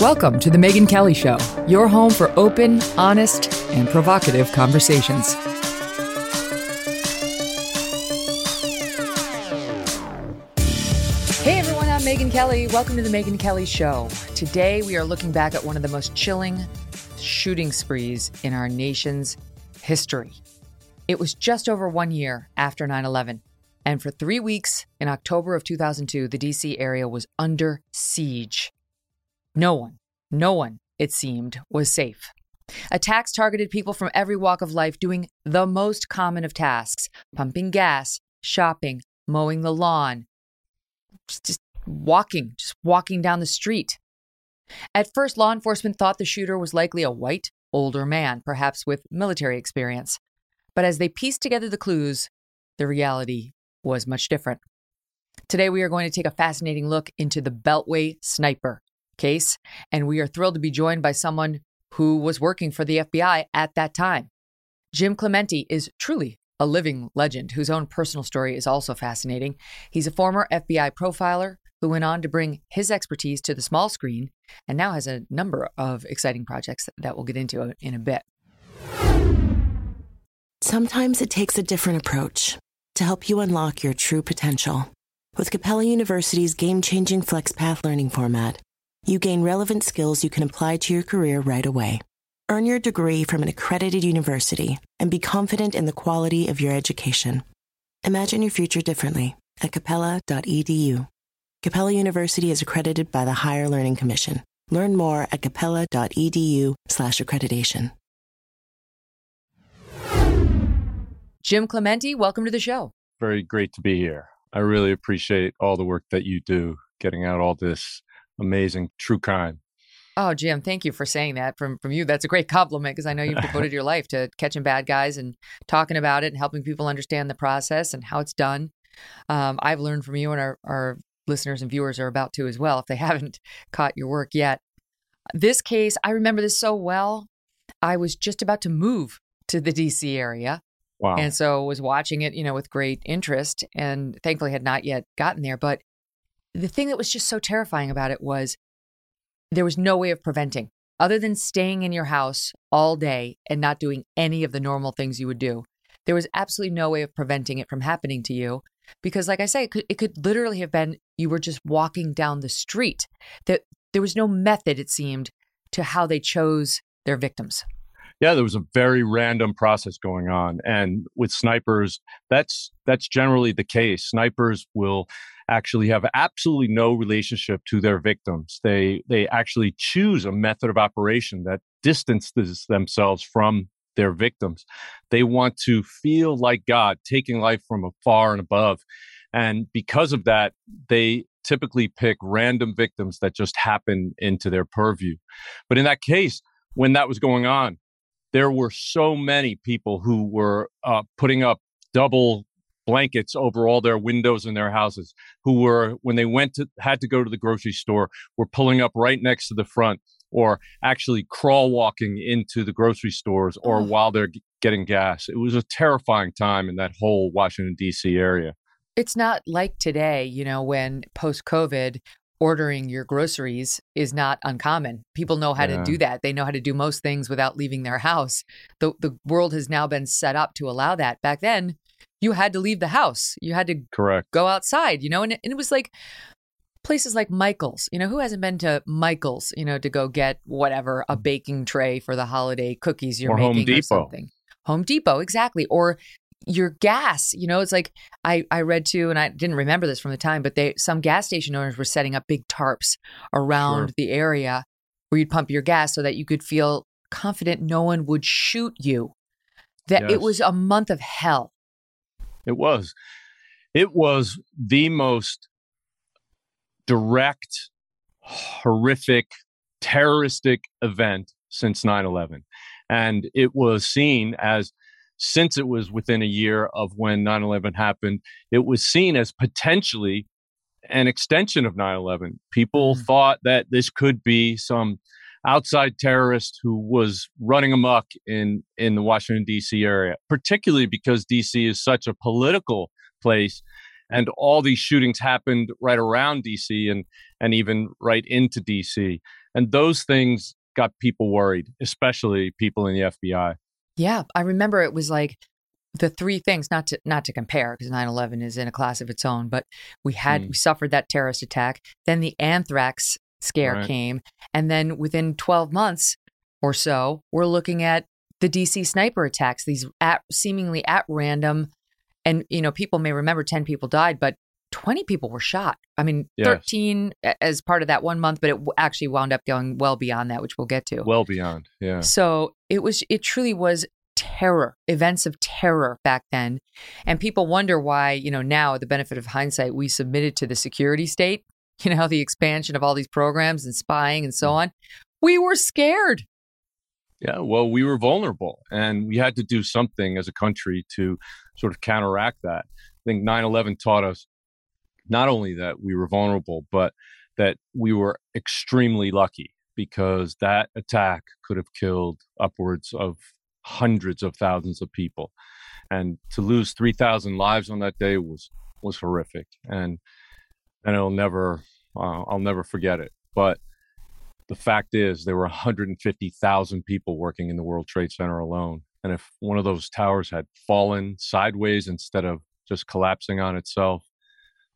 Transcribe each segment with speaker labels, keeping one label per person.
Speaker 1: Welcome to The Megyn Kelly Show, your home for open, honest, and provocative conversations. Hey everyone, I'm Megyn Kelly. Welcome to The Megyn Kelly Show. Today we are looking back at one of the most chilling shooting sprees in our nation's history. It was just over one year after 9 11. And for three weeks in October of 2002, the DC area was under siege. No one, no one, it seemed, was safe. Attacks targeted people from every walk of life doing the most common of tasks pumping gas, shopping, mowing the lawn, just walking, just walking down the street. At first, law enforcement thought the shooter was likely a white, older man, perhaps with military experience. But as they pieced together the clues, the reality was much different. Today, we are going to take a fascinating look into the Beltway sniper case, and we are thrilled to be joined by someone who was working for the FBI at that time. Jim Clemente is truly a living legend whose own personal story is also fascinating. He's a former FBI profiler who went on to bring his expertise to the small screen and now has a number of exciting projects that we'll get into in a bit.
Speaker 2: Sometimes it takes a different approach to help you unlock your true potential. With Capella University's game changing FlexPath learning format, you gain relevant skills you can apply to your career right away. Earn your degree from an accredited university and be confident in the quality of your education. Imagine your future differently at capella.edu. Capella University is accredited by the Higher Learning Commission. Learn more at capella.edu/slash accreditation.
Speaker 1: Jim Clemente, welcome to the show.
Speaker 3: Very great to be here. I really appreciate all the work that you do getting out all this amazing true crime.
Speaker 1: Oh, Jim, thank you for saying that. From from you, that's a great compliment because I know you've devoted your life to catching bad guys and talking about it and helping people understand the process and how it's done. Um, I've learned from you, and our, our listeners and viewers are about to as well if they haven't caught your work yet. This case, I remember this so well. I was just about to move to the DC area.
Speaker 3: Wow.
Speaker 1: And so was watching it, you know, with great interest and thankfully had not yet gotten there. But the thing that was just so terrifying about it was there was no way of preventing other than staying in your house all day and not doing any of the normal things you would do. There was absolutely no way of preventing it from happening to you because like I say it could, it could literally have been you were just walking down the street. That there was no method it seemed to how they chose their victims.
Speaker 3: Yeah, there was a very random process going on and with snipers that's that's generally the case. Snipers will actually have absolutely no relationship to their victims. They they actually choose a method of operation that distances themselves from their victims. They want to feel like God, taking life from afar and above. And because of that, they typically pick random victims that just happen into their purview. But in that case, when that was going on, there were so many people who were uh, putting up double blankets over all their windows in their houses who were when they went to had to go to the grocery store were pulling up right next to the front or actually crawl walking into the grocery stores or oh. while they're g- getting gas it was a terrifying time in that whole washington d.c area
Speaker 1: it's not like today you know when post covid ordering your groceries is not uncommon. People know how yeah. to do that. They know how to do most things without leaving their house. The the world has now been set up to allow that. Back then, you had to leave the house. You had to
Speaker 3: correct
Speaker 1: go outside, you know, and it, and it was like places like Michael's. You know, who hasn't been to Michael's, you know, to go get whatever, a mm-hmm. baking tray for the holiday cookies you're
Speaker 3: Or Home
Speaker 1: making or
Speaker 3: Depot.
Speaker 1: something. Home Depot, exactly. Or your gas, you know, it's like I, I read too, and I didn't remember this from the time, but they some gas station owners were setting up big tarps around
Speaker 3: Sure.
Speaker 1: the area where you'd pump your gas so that you could feel confident no one would shoot you. That it was a month of hell.
Speaker 3: It was. It was the most direct, horrific, terroristic event since 9 11. And it was seen as, since it was within a year of when 9 11 happened, it was seen as potentially an extension of 9 11. People
Speaker 1: Mhm.
Speaker 3: thought that this could be some outside terrorist who was running amok in in the Washington D.C. area, particularly because D.C. is such a political place, and all these shootings happened right around D.C. and and even right into D.C. and those things got people worried, especially people in the FBI.
Speaker 1: Yeah, I remember it was like the three things not to not to compare because 9/11 is in a class of its own, but we had
Speaker 3: Mm.
Speaker 1: we suffered that terrorist attack, then the anthrax scare
Speaker 3: Right.
Speaker 1: came, and then within 12 months or so, we're looking at the DC sniper attacks, these at seemingly at random and you know, people may remember 10 people died, but 20 people were shot. I mean,
Speaker 3: Yes.
Speaker 1: 13 as part of that one month, but it actually wound up going well beyond that, which we'll get to.
Speaker 3: Well beyond, yeah.
Speaker 1: So it was, it truly was terror, events of terror back then. And people wonder why, you know, now, the benefit of hindsight, we submitted to the security state, you know, the expansion of all these programs and spying and so mm. on. We were scared.
Speaker 3: Yeah, well, we were vulnerable and we had to do something as a country to sort of counteract that. I think 9 11 taught us not only that we were vulnerable, but that we were extremely lucky because that attack could have killed upwards of hundreds of thousands of people. And to lose 3,000 lives on that day was was horrific. And and it'll never, uh, I'll never forget it. But the fact is there were 150,000 people working in the World Trade Center alone. And if one of those towers had fallen sideways instead of just collapsing on itself,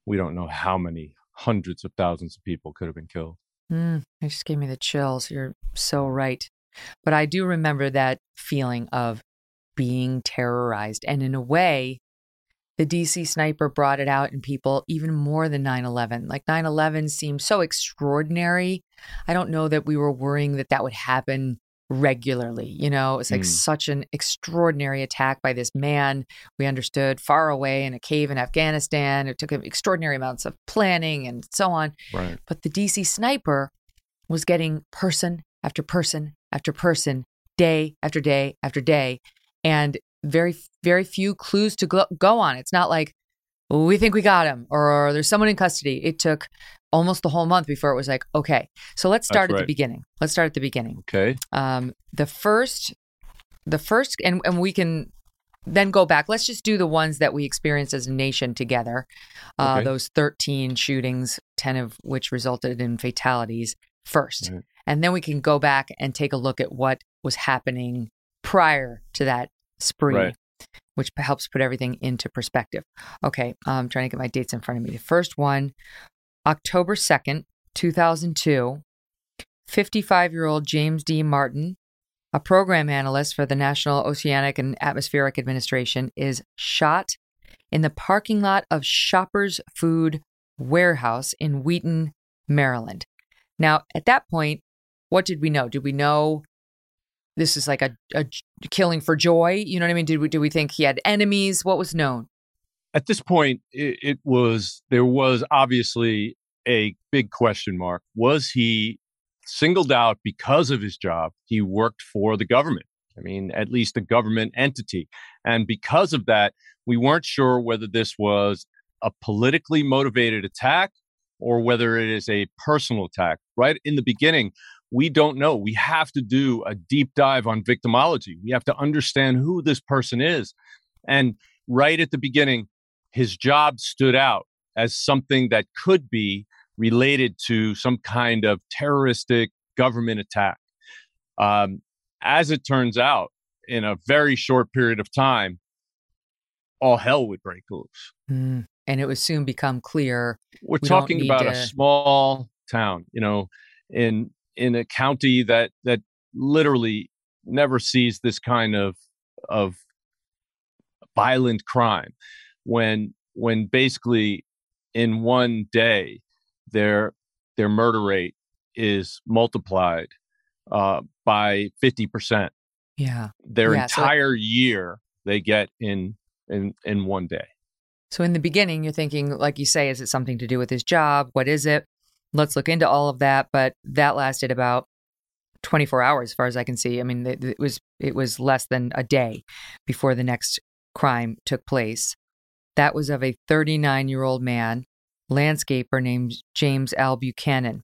Speaker 3: we don't know how many hundreds of thousands of people could have been killed.
Speaker 1: Mm, it just gave me the chills. You're so right. But I do remember that feeling of being terrorized. And in a way, the DC sniper brought it out in people even more than 9 11. Like 9 11 seemed so extraordinary. I don't know that we were worrying that that would happen regularly. You know, it's like
Speaker 3: Mm.
Speaker 1: such an extraordinary attack by this man we understood far away in a cave in Afghanistan. It took extraordinary amounts of planning and so on.
Speaker 3: Right.
Speaker 1: But the DC sniper was getting person after person after person, day after day after day, and very, very few clues to go, go on. It's not like, we think we got him or there's someone in custody. It took almost the whole month before it was like, okay, so let's start
Speaker 3: That's
Speaker 1: at the beginning. Let's start at the beginning.
Speaker 3: Okay.
Speaker 1: Um, the first, the first, and, and we can then go back. Let's just do the ones that we experienced as a nation together. Uh,
Speaker 3: Okay.
Speaker 1: Those 13 shootings, 10 of which resulted in fatalities first.
Speaker 3: Right.
Speaker 1: And then we can go back and take a look at what was happening prior to that spree,
Speaker 3: Right.
Speaker 1: which helps put everything into perspective. Okay, I'm trying to get my dates in front of me. The first one, October 2nd, 2002, 55 year old James D. Martin, a program analyst for the National Oceanic and Atmospheric Administration, is shot in the parking lot of Shoppers Food Warehouse in Wheaton, Maryland. Now, at that point, what did we know? Did we know this is like a, a killing for joy? You know what I mean? Did we did we think he had enemies? What was known?
Speaker 3: At this point, it, it was, there was obviously a big question mark. Was he singled out because of his job? He worked for the government. I mean, at least a government entity. And because of that, we weren't sure whether this was a politically motivated attack or whether it is a personal attack. Right in the beginning, we don't know. We have to do a deep dive on victimology. We have to understand who this person is. And right at the beginning, his job stood out as something that could be related to some kind of terroristic government attack. Um, as it turns out, in a very short period of time, all hell would break loose.
Speaker 1: Hmm. and it would soon become clear.
Speaker 3: We're
Speaker 1: we
Speaker 3: talking about a small town, you know, in in a county that that literally never sees this kind of of violent crime when when basically in one day their their murder rate is multiplied uh, by 50%
Speaker 1: Yeah.
Speaker 3: their
Speaker 1: Yeah, so-
Speaker 3: entire year they get in in in one day
Speaker 1: So in the beginning, you're thinking, like you say, is it something to do with his job? What is it? Let's look into all of that. But that lasted about 24 hours, as far as I can see. I mean, it, it was it was less than a day before the next crime took place. That was of a 39 year old man, landscaper named James L. Buchanan.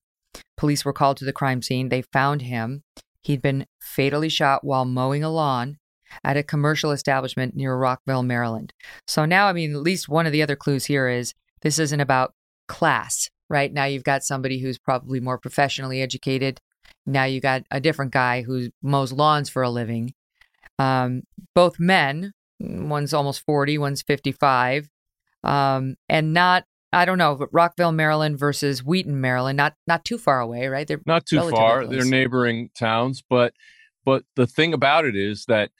Speaker 1: Police were called to the crime scene. They found him. He'd been fatally shot while mowing a lawn at a commercial establishment near Rockville, Maryland. So now, I mean, at least one of the other clues here is this isn't about class, right? Now you've got somebody who's probably more professionally educated. Now you got a different guy who mows lawns for a living. Um, both men, one's almost 40, one's 55. Um, and not, I don't know, but Rockville, Maryland versus Wheaton, Maryland, not not too far away, right? They're
Speaker 3: not too far
Speaker 1: close.
Speaker 3: they're neighboring towns but but the thing about it is that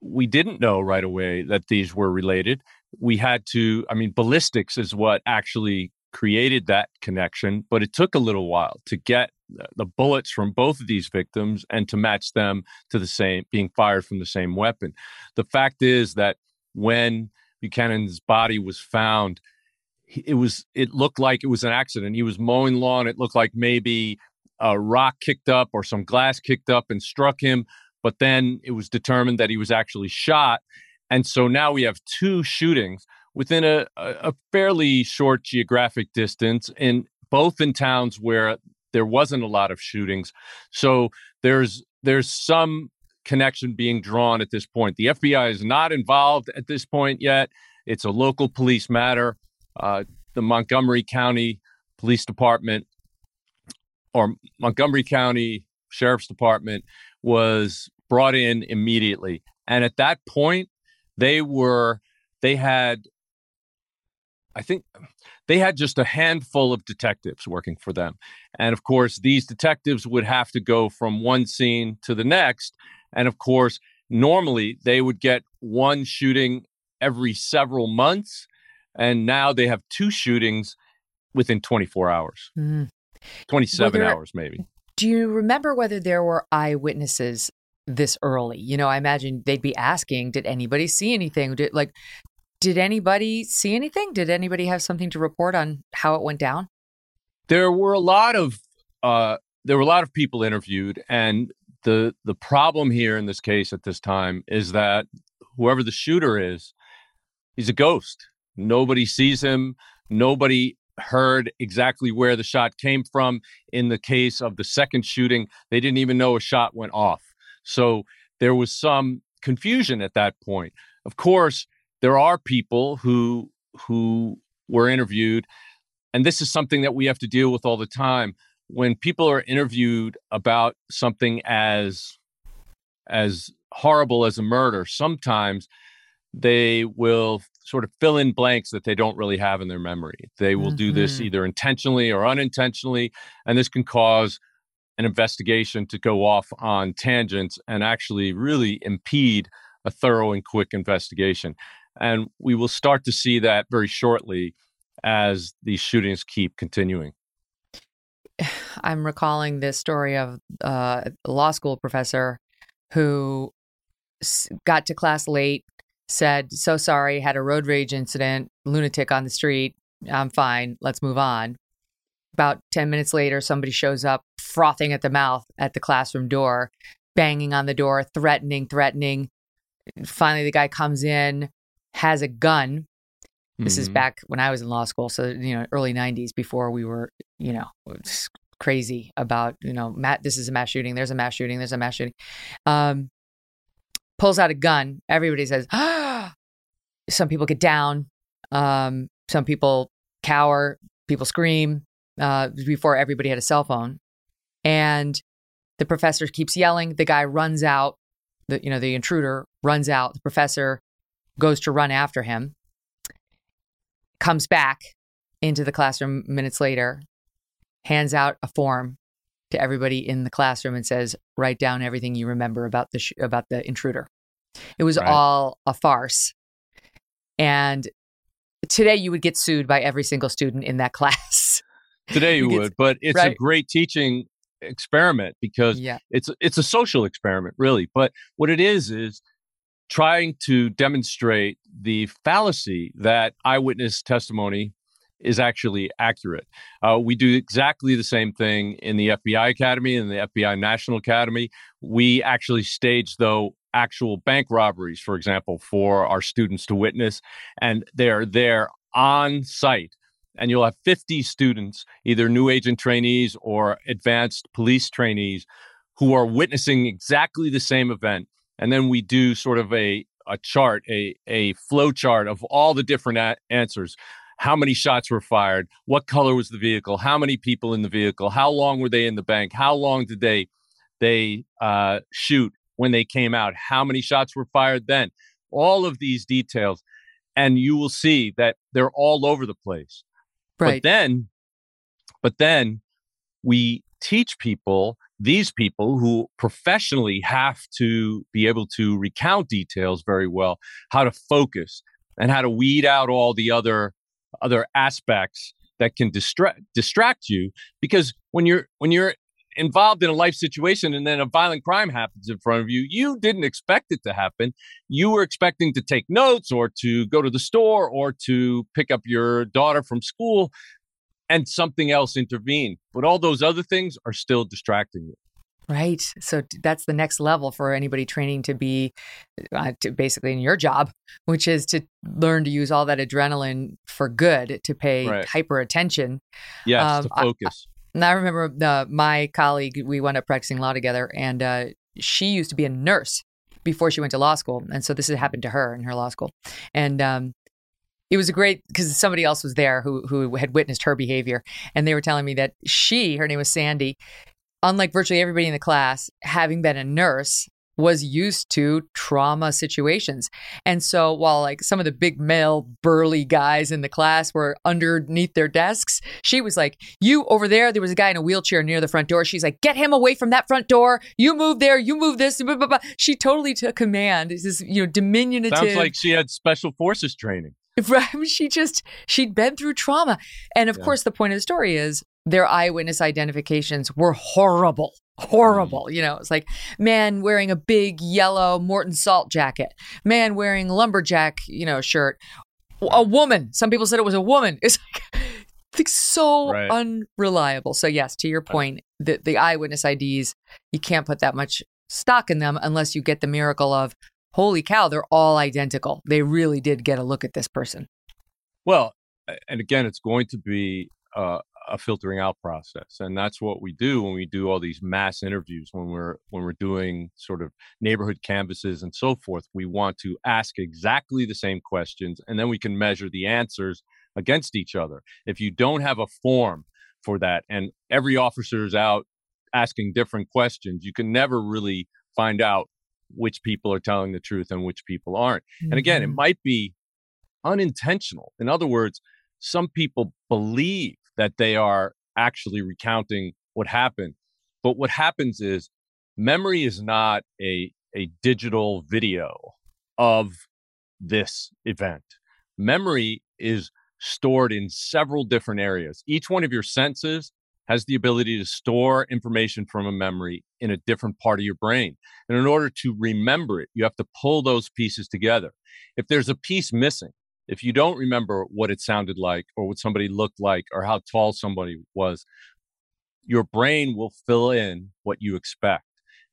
Speaker 3: we didn't know right away that these were related we had to i mean ballistics is what actually created that connection but it took a little while to get the- bullets from both of these victims and to match them to the same being fired from the same weapon. The fact is that when buchanan's body was found it was it looked like it was an accident. He was mowing lawn. It looked like maybe a rock kicked up or some glass kicked up and struck him but then it was determined that he was actually shot. And so now we have two shootings within a, a fairly short geographic distance in both in towns where there wasn't a lot of shootings. So there's there's some connection being drawn at this point. The fbi is not involved at this point yet. It's a local police matter. Uh, the montgomery county police department or Montgomery County Sheriff's Department was brought in immediately. And at that point, they were, they had, I think they had just a handful of detectives working for them. And of course, these detectives would have to go from one scene to the next. And of course, normally they would get one shooting every several months. And now they have two shootings within 24 hours.
Speaker 1: Mhm.
Speaker 3: 27
Speaker 1: there-
Speaker 3: hours maybe
Speaker 1: Do you remember whether there were eyewitnesses this early? You know, I imagine they'd be asking, did anybody see anything? Did like did anybody see anything? Did anybody have something to report on how it went down?
Speaker 3: there were a lot of uh there were a lot of people interviewed and the the problem here in this case at this time is that whoever the shooter is he's a ghost. Nobody sees him. Nobody heard exactly where the shot came from. In the case of the second shooting they didn't even know a shot went off. So there was some confusion at that point. Of course there are people who who were interviewed and this is something that we have to deal with all the time. When people are interviewed about something as as horrible as a murder sometimes they will sort of fill in blanks that they don't really have in their memory. They will do this
Speaker 1: Mhm.
Speaker 3: either intentionally or unintentionally and this can cause an investigation to go off on tangents and actually really impede a thorough and quick investigation and we will start to see that very shortly as these shootings keep continuing.
Speaker 1: I'm recalling this story of uh, a law school professor who got to class late, said, So sorry, had a road rage incident, lunatic on the street. I'm fine. Let's move on. About 10 minutes later, somebody shows up frothing at the mouth at the classroom door, banging on the door, threatening, threatening. Finally, the guy comes in, has a gun, this is
Speaker 3: Mhm.
Speaker 1: back when I was in law school, so you know, early '90s, before we were, you know, crazy about, you know, Matt. This is a mass shooting. There's a mass shooting. There's a mass shooting. Um, pulls out a gun. Everybody says, "Ah!" Some people get down. Um, some people cower. People scream. Uh, before everybody had a cell phone, and the professor keeps yelling. The guy runs out. The you know the intruder runs out. The professor goes to run after him comes back into the classroom minutes later, hands out a form to everybody in the classroom and says, "Write down everything you remember about the sh- about the intruder." It was
Speaker 3: Right.
Speaker 1: all a farce, and today you would get sued by every single student in that class.
Speaker 3: Today you
Speaker 1: You
Speaker 3: would, but it's a great teaching experiment because
Speaker 1: yeah,
Speaker 3: it's it's a social experiment really but what it is is trying to demonstrate the fallacy that eyewitness testimony is actually accurate uh, we do exactly the same thing in the fbi academy and the fbi national academy we actually stage though actual bank robberies for example for our students to witness and they're there on site and you'll have 50 students, either new agent trainees or advanced police trainees, who are witnessing exactly the same event. And then we do sort of a, a chart, a, a flow chart of all the different a- answers. How many shots were fired? What color was the vehicle? How many people in the vehicle? How long were they in the bank? How long did they they uh, shoot when they came out? How many shots were fired then? All of these details, and you will see that they're all over the place.
Speaker 1: right.
Speaker 3: But then, but then we teach people, these people who professionally have to be able to recount details very well, how to focus and how to weed out all the other other aspects that can distract distract you. Because when you're when you're involved in a life situation and then a violent crime happens in front of you you didn't expect it to happen. You were expecting to take notes or to go to the store or to pick up your daughter from school and something else intervene. but all those other things are still distracting you
Speaker 1: Right. So that's the next level for anybody training to be uh, to basically in your job, which is to learn to use all that adrenaline for good, to pay
Speaker 3: Right.
Speaker 1: hyper attention.
Speaker 3: yes
Speaker 1: Um,
Speaker 3: to
Speaker 1: I-
Speaker 3: focus
Speaker 1: And I remember uh, my colleague, we wound up practicing law together, and uh, she used to be a nurse before she went to law school. And so this had happened to her in her law school. And um, it was a great because somebody else was there who who had witnessed her behavior, and they were telling me that she, her name was Sandy, unlike virtually everybody in the class, having been a nurse, was used to trauma situations. And so while like some of the big male burly guys in the class were underneath their desks, she was like, "You over there, there was a guy in a wheelchair near the front door. She's like, "Get him away from that front door. You move there, you move this." Blah, blah, blah. She totally took command. It's this, you know, diminutive
Speaker 3: sounds like she had special forces training.
Speaker 1: She just, she'd been through trauma. And of
Speaker 3: Yeah.
Speaker 1: course, the point of the story is their eyewitness identifications were horrible. Horrible. Mm-hmm. You know, it's like man wearing a big yellow Morton Salt jacket, man wearing lumberjack, you know, shirt, a woman. Some people said it was a woman. It's like, it's so
Speaker 3: Right.
Speaker 1: unreliable. So, yes, to your point, the, the eyewitness IDs, you can't put that much stock in them unless you get the miracle of, holy cow, they're all identical. They really did get a look at this person.
Speaker 3: Well, and again, it's going to be uh, a filtering out process, and that's what we do when we do all these mass interviews. When we're when we're doing sort of neighborhood canvases and so forth, we want to ask exactly the same questions, and then we can measure the answers against each other. If you don't have a form for that, and every officer is out asking different questions, you can never really find out which people are telling the truth and which people aren't. And again, it
Speaker 1: Mhm.
Speaker 3: might be unintentional. In other words, some people believe that they are actually recounting what happened. But what happens is memory is not a, a digital video of this event. Memory is stored in several different areas. Each one of your senses has the ability to store information from a memory in a different part of your brain. And in order to remember it, you have to pull those pieces together. If there's a piece missing, if you don't remember what it sounded like or what somebody looked like or how tall somebody was, your brain will fill in what you expect.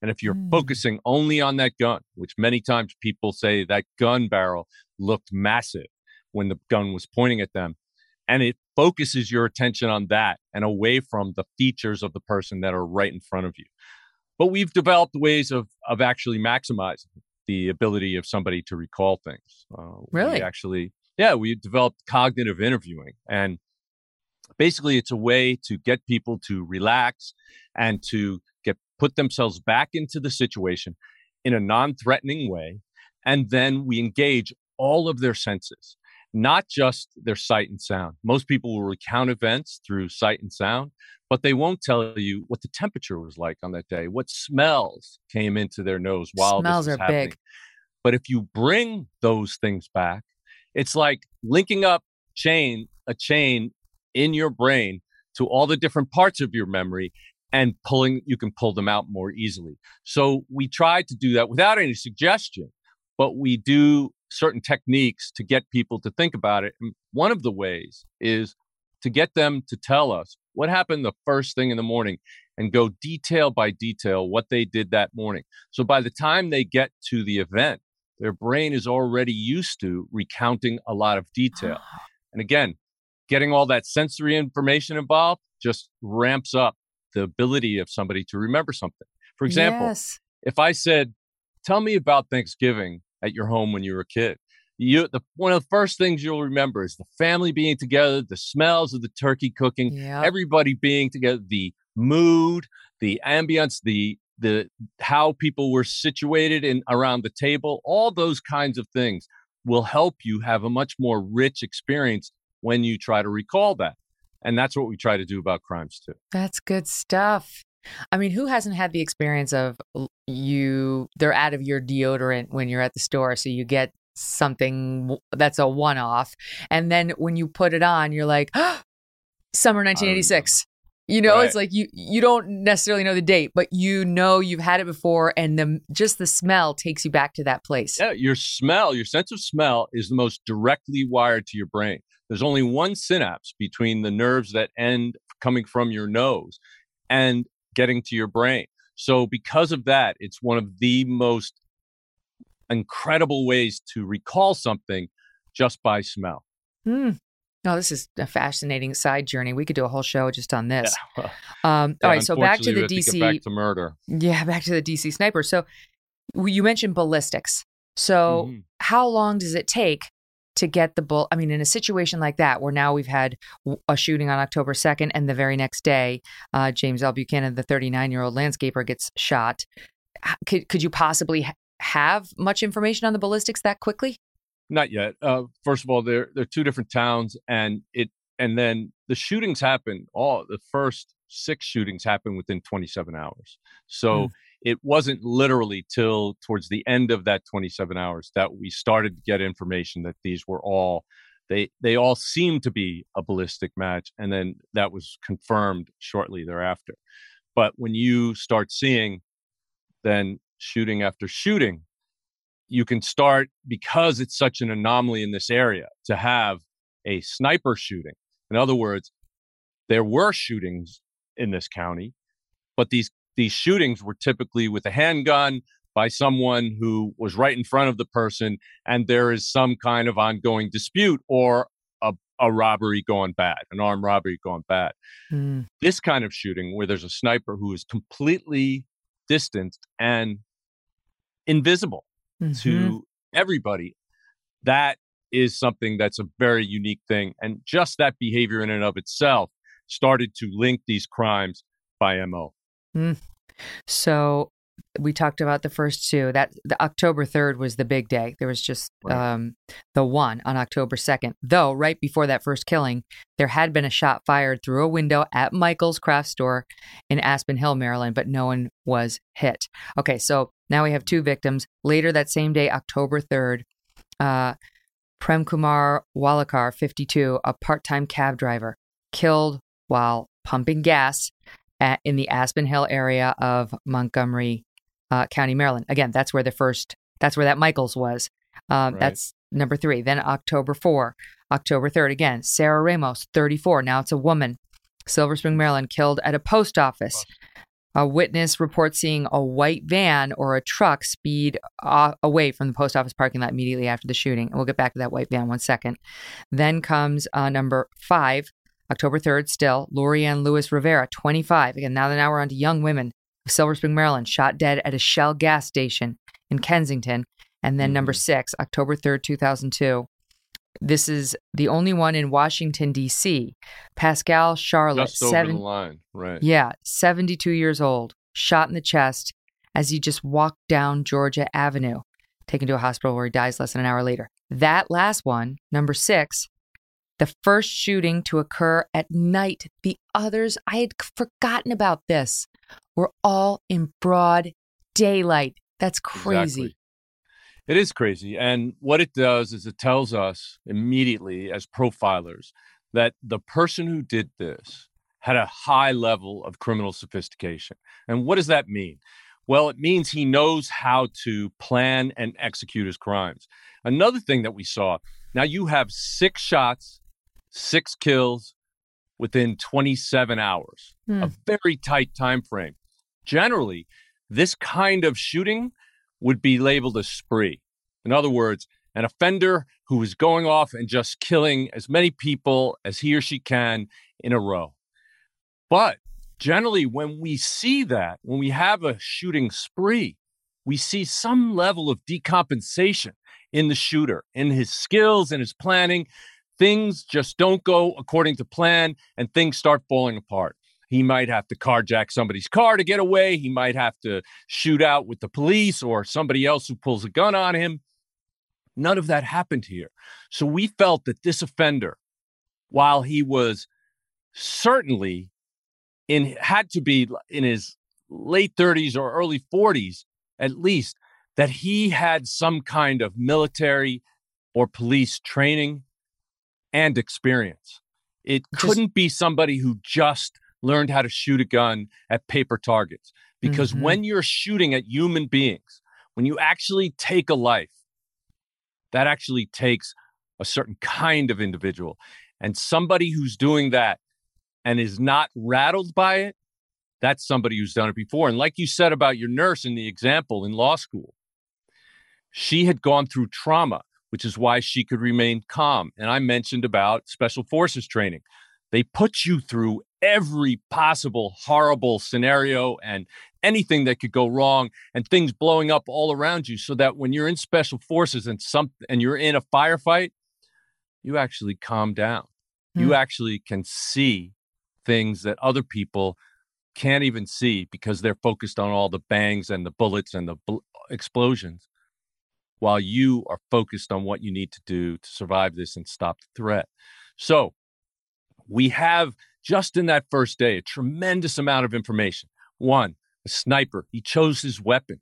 Speaker 3: And if you're
Speaker 1: Mm.
Speaker 3: focusing only on that gun, which many times people say that gun barrel looked massive when the gun was pointing at them, and it focuses your attention on that and away from the features of the person that are right in front of you. But we've developed ways of of actually maximizing the ability of somebody to recall things. Uh, we
Speaker 1: Really?
Speaker 3: actually, yeah, we developed cognitive interviewing, and basically, it's a way to get people to relax and to get put themselves back into the situation in a non-threatening way, and then we engage all of their senses. Not just their sight and sound. Most people will recount events through sight and sound, but they won't tell you what the temperature was like on that day, what smells came into their nose while
Speaker 1: smells
Speaker 3: this
Speaker 1: are
Speaker 3: happening.
Speaker 1: big.
Speaker 3: But if you bring those things back, it's like linking up chain a chain in your brain to all the different parts of your memory and pulling you can pull them out more easily. So we try to do that without any suggestion, but we do certain techniques to get people to think about it. And one of the ways is to get them to tell us what happened the first thing in the morning and go detail by detail what they did that morning. So by the time they get to the event, their brain is already used to recounting a lot of detail. Ah. And again, getting all that sensory information involved just ramps up the ability of somebody to remember something. For example,
Speaker 1: Yes.
Speaker 3: if I said, "Tell me about Thanksgiving at your home when you were a kid," you the one of the first things you'll remember is the family being together, the smells of the turkey cooking,
Speaker 1: Yeah.
Speaker 3: everybody being together, the mood, the ambience, the the how people were situated in around the table, all those kinds of things will help you have a much more rich experience when you try to recall that. And that's what we try to do about crimes too.
Speaker 1: That's good stuff. I mean, who hasn't had the experience of you, they're out of your deodorant when you're at the store. So you get something that's a one off. And then when you put it on, you're like, ah, summer um, 1986. You know, it's like you you don't necessarily know the date, but you know you've had it before, and the just the smell takes you back to that place.
Speaker 3: Yeah, your smell, your sense of smell is the most directly wired to your brain. There's only one synapse between the nerves that end coming from your nose and getting to your brain. So, because of that, it's one of the most incredible ways to recall something just by smell.
Speaker 1: Hmm. No, this is a fascinating side journey. We could do a whole show just on this.
Speaker 3: Yeah.
Speaker 1: Um, all right, so back to the
Speaker 3: have to
Speaker 1: DC.
Speaker 3: back to murder.
Speaker 1: Yeah, back to the DC sniper. So you mentioned ballistics. So
Speaker 3: Mhm.
Speaker 1: how long does it take to get the bull? I mean, in a situation like that, where now we've had a shooting on October 2nd, and the very next day, uh, James L. Buchanan, the 39 year old landscaper, gets shot. Could, could you possibly ha- have much information on the ballistics that quickly?
Speaker 3: Not yet. Uh, first of all, they're they're two different towns, and it and then the shootings happen. All the first six shootings happened within 27 hours. So
Speaker 1: Mm.
Speaker 3: It wasn't literally till towards the end of that 27 hours that we started to get information that these were all they they all seemed to be a ballistic match, and then that was confirmed shortly thereafter. But when you start seeing then shooting after shooting you can start because it's such an anomaly in this area to have a sniper shooting. In other words, there were shootings in this county, but these these shootings were typically with a handgun by someone who was right in front of the person, and there is some kind of ongoing dispute or a, a robbery going bad, an armed robbery going bad
Speaker 1: Hmm.
Speaker 3: this kind of shooting where there's a sniper who is completely distanced and invisible
Speaker 1: Mhm.
Speaker 3: to everybody that is something that's a very unique thing and just that behavior in and of itself started to link these crimes by mo
Speaker 1: So we talked about the first two. That the October 3rd was the big day. There was just
Speaker 3: Right.
Speaker 1: um, the one on October 2nd. Though right before that first killing, there had been a shot fired through a window at Michael's craft store in Aspen Hill, Maryland, but no one was hit. Okay, so now we have two victims. Later that same day, October 3rd, uh, Prem Kumar Walakar, 52, a part-time cab driver, killed while pumping gas at, in the Aspen Hill area of Montgomery uh, County, Maryland. Again, that's where the first, that's where that Michaels was. Um,
Speaker 3: Right.
Speaker 1: That's number three. Then October 4, October 3rd, again, Sarah Ramos, 34. Now it's a woman, Silver Spring, Maryland, killed at a post office. A witness reports seeing a white van or a truck speed uh, away from the post office parking lot immediately after the shooting. And we'll get back to that white van one second. Then comes uh, number five, October 3rd, still, Lori Ann Lewis-Rivera, 25. Again, now, now we're on to young women of Silver Spring, Maryland, shot dead at a Shell gas station in Kensington. And then number mm-hmm. six, October 3rd, 2002. This is the only one in Washington, D.C. Pascal Charlot,
Speaker 3: just over
Speaker 1: seven,
Speaker 3: the line right
Speaker 1: yeah, 72 years old, shot in the chest as he just walked down Georgia Avenue. taken to a hospital where he dies less than an hour later. That last one, number six, the first shooting to occur at night. The others, I had forgotten about this, were all in broad daylight. That's crazy.
Speaker 3: Exactly. It is crazy. And what it does is it tells us immediately as profilers that the person who did this had a high level of criminal sophistication. And what does that mean? Well, it means he knows how to plan and execute his crimes. Another thing that we saw now you have six shots, six kills within 27 hours,
Speaker 1: Hmm.
Speaker 3: a very tight time frame. Generally, this kind of shooting would be labeled a spree. In other words, an offender who is going off and just killing as many people as he or she can in a row. But generally, when we see that, when we have a shooting spree, we see some level of decompensation in the shooter, in his skills and his planning. Things just don't go according to plan and things start falling apart. He might have to carjack somebody's car to get away. He might have to shoot out with the police or somebody else who pulls a gun on him. None of that happened here. So we felt that this offender, while he was certainly in had to be in his late 30s or early 40s at least that he had some kind of military or police training and experience. It
Speaker 1: Just-
Speaker 3: couldn't be somebody who just learned how to shoot a gun at paper targets because
Speaker 1: Mhm.
Speaker 3: when you're shooting at human beings, when you actually take a life, that actually takes a certain kind of individual. And somebody who's doing that and is not rattled by it, that's somebody who's done it before. And like you said about your nurse in the example in law school, she had gone through trauma, which is why she could remain calm. And I mentioned about special forces training. They put you through every possible horrible scenario and anything that could go wrong and things blowing up all around you so that when you're in special forces and some and you're in a firefight, you actually calm down. You
Speaker 1: Hmm.
Speaker 3: actually can see things that other people can't even see because they're focused on all the bangs and the bullets and the bl- explosions while you are focused on what you need to do to survive this and stop the threat. So, we have just in that first day a tremendous amount of information. One, a sniper, he chose his weapon.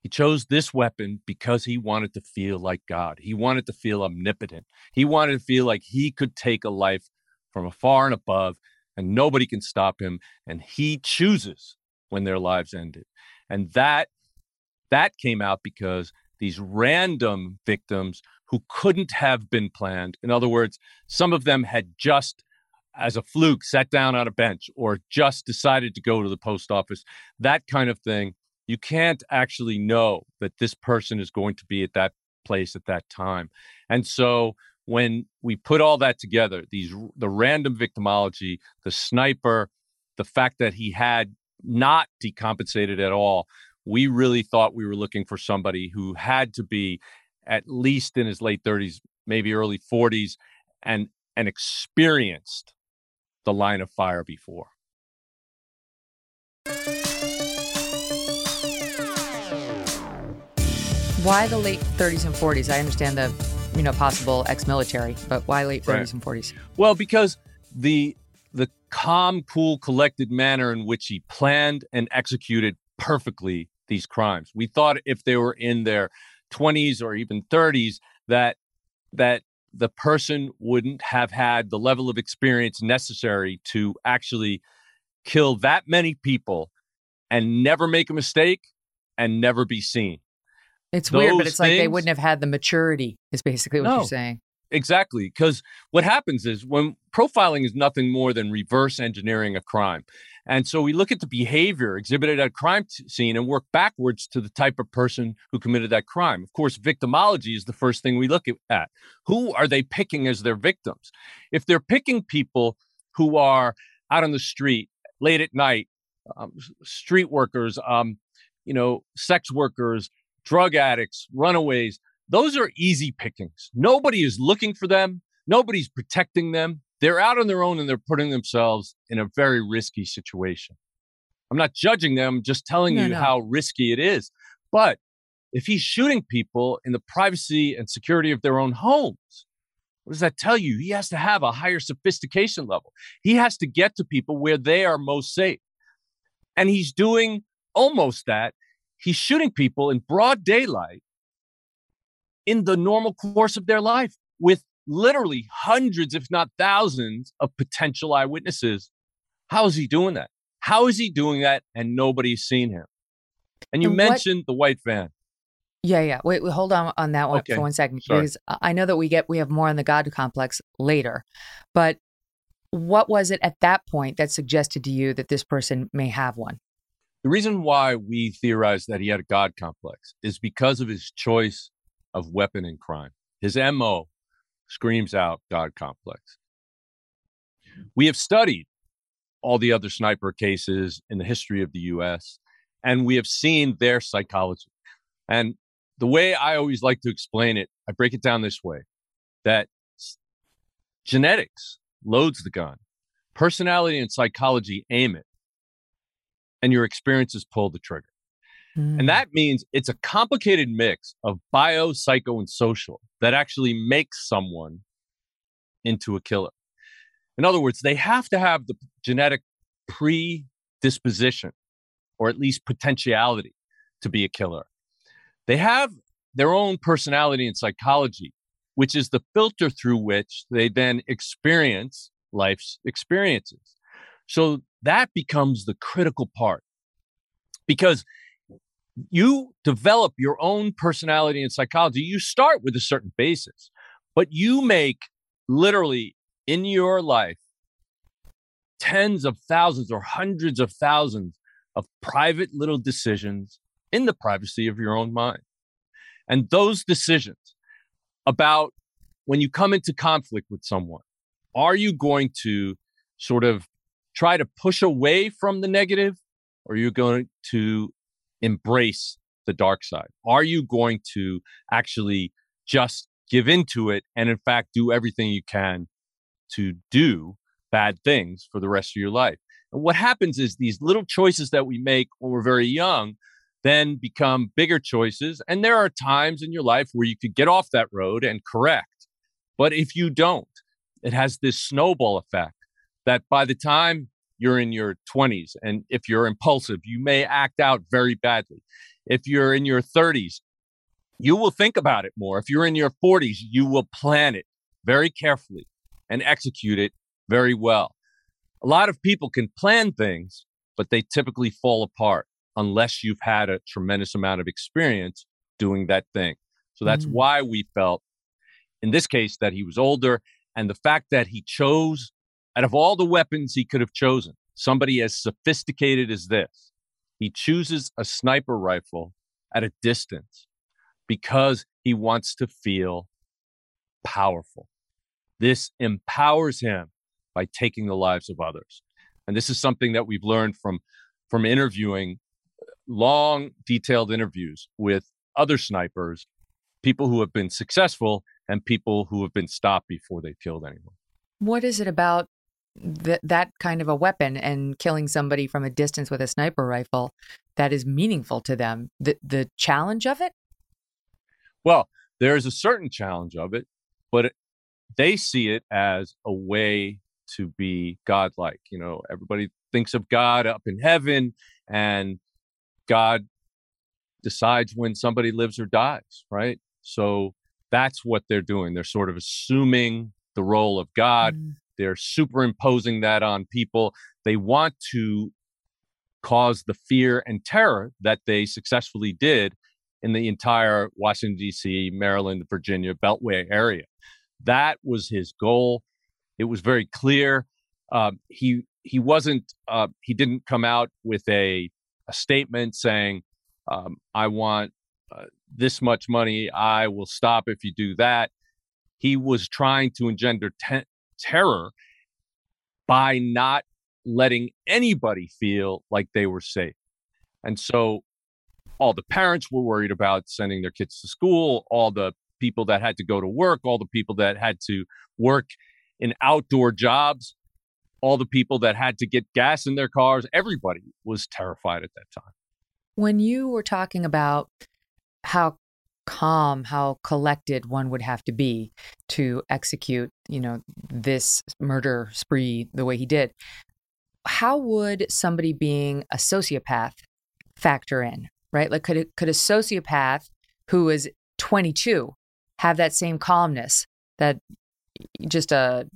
Speaker 3: He chose this weapon because he wanted to feel like God. He wanted to feel omnipotent. He wanted to feel like he could take a life from afar and above and nobody can stop him and he chooses when their lives ended. And that that came out because these random victims who couldn't have been planned. In other words, some of them had just as a fluke sat down on a bench or just decided to go to the post office, that kind of thing. You can't actually know that this person is going to be at that place at that time. And so when we put all that together, these the random victimology, the sniper, the fact that he had not decompensated at all, we really thought we were looking for somebody who had to be at least in his late 30s, maybe early 40s, and and experienced the line of fire before.
Speaker 1: Why the late 30s and 40s? I understand the, you know, possible ex-military, but why late 30s
Speaker 3: Right.
Speaker 1: and 40s?
Speaker 3: Well, because the the calm, cool, collected manner in which he planned and executed perfectly these crimes. We thought if they were in their 20s or even 30s that that the person wouldn't have had the level of experience necessary to actually kill that many people and never make a mistake and never be seen.
Speaker 1: It's weird, but
Speaker 3: Those
Speaker 1: it's like they wouldn't have had the maturity. Is basically what
Speaker 3: No.
Speaker 1: you're saying.
Speaker 3: Exactly. Because what happens is when profiling is nothing more than reverse engineering a crime. And so we look at the behavior exhibited at a crime scene and work backwards to the type of person who committed that crime. Of course, victimology is the first thing we look at-. Who are they picking as their victims? If they're picking people who are out on the street late at night, um, street workers, um, you know, sex workers, drug addicts, runaways, those are easy pickings. Nobody is looking for them. Nobody's protecting them. They're out on their own and they're putting themselves in a very risky situation. I'm not judging them, just telling
Speaker 1: No,
Speaker 3: you
Speaker 1: no.
Speaker 3: how risky it is. But if he's shooting people in the privacy and security of their own homes? What does that tell you? He has to have a higher sophistication level. He has to get to people where they are most safe. And he's doing almost that. He's shooting people in broad daylight in the normal course of their life with literally hundreds, if not thousands, of potential eyewitnesses. How is he doing that? How is he doing that and nobody's seen him? And you and mentioned the white van.
Speaker 1: Yeah, yeah. Wait, wait, hold on on that one okay. for one second Sorry. because I know that we get we have more on the God complex later, but what was it at that point that suggested to you that this person may have one?
Speaker 3: The reason why we theorize that he had a God complex is because of his choice of weapon and crime. His MO screams out God complex. We have studied all the other sniper cases in the history of the US, and we have seen their psychology. And the way I always like to explain it, I break it down this way that genetics loads the gun, personality and psychology aim it, and your experiences pull the trigger. Mm. And that means it's a complicated mix of bio, psycho, and social that actually makes someone into a killer. In other words, they have to have the genetic predisposition or at least potentiality to be a killer. They have their own personality and psychology, which is the filter through which they then experience life's experiences. So that becomes the critical part because you develop your own personality and psychology. You start with a certain basis, but you make literally in your life tens of thousands or hundreds of thousands of private little decisions in the privacy of your own mind. And those decisions about when you come into conflict with someone, are you going to sort of try to push away from the negative or are you going to embrace the dark side? Are you going to actually just give into it and, in fact, do everything you can to do bad things for the rest of your life? And what happens is these little choices that we make when we're very young then become bigger choices. And there are times in your life where you could get off that road and correct. But if you don't, it has this snowball effect that by the time you're in your 20s and if you're impulsive, you may act out very badly. If you're in your 30s, you will think about it more. If you're in your 40s, you will plan it very carefully and execute it very well. A lot of people can plan things, but they typically fall apart unless you've had a tremendous amount of experience doing that thing. So that's mm. why we felt in this case that he was older and the fact that he chose out of all the weapons he could have chosen, somebody as sophisticated as this, he chooses a sniper rifle at a distance because he wants to feel powerful. This empowers him by taking the lives of others. And this is something that we've learned from from interviewing uh, long, detailed interviews with other snipers, people who have been successful and people who have been stopped before they've killed anyone.
Speaker 1: What is it about th- that kind of a weapon and killing somebody from a distance with a sniper rifle that is meaningful to them? The the challenge of it?
Speaker 3: Well, there's a certain challenge of it, but it, they see it as a way to be godlike. You know, everybody thinks of God up in heaven and God decides when somebody lives or dies, right? So that's what they're doing. They're sort of assuming the role of God. Mm. They're superimposing that on people. They want to cause the fear and terror that they successfully did in the entire Washington, D.C., Maryland, Virginia Beltway area. That was his goal. It was very clear. Um, he he wasn't uh, he didn't come out with a a statement saying, um, I want uh, this much money. I will stop if you do that. He was trying to engender te- terror by not letting anybody feel like they were safe. And so all the parents were worried about sending their kids to school, all the people that had to go to work, all the people that had to work in outdoor jobs all the people that had to get gas in their cars, everybody was terrified at that time.
Speaker 1: When you were talking about how calm, how collected one would have to be to execute, you know, this murder spree the way he did. How would somebody being a sociopath factor in, right? Like could could a sociopath who is 22 have that same calmness that just a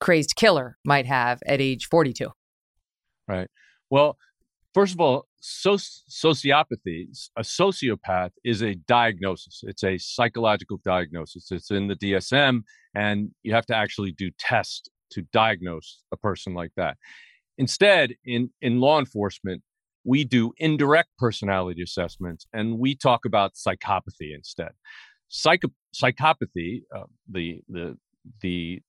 Speaker 1: crazed killer might have at age 42?
Speaker 3: Right. Well, first of all, sociopathy, a sociopath is a diagnosis. It's a psychological diagnosis. It's in the DSM, and you have to actually do tests to diagnose a person like that. Instead, in, in law enforcement, we do indirect personality assessments and we talk about psychopathy instead. Psycho- psychopathy, uh, the, the, the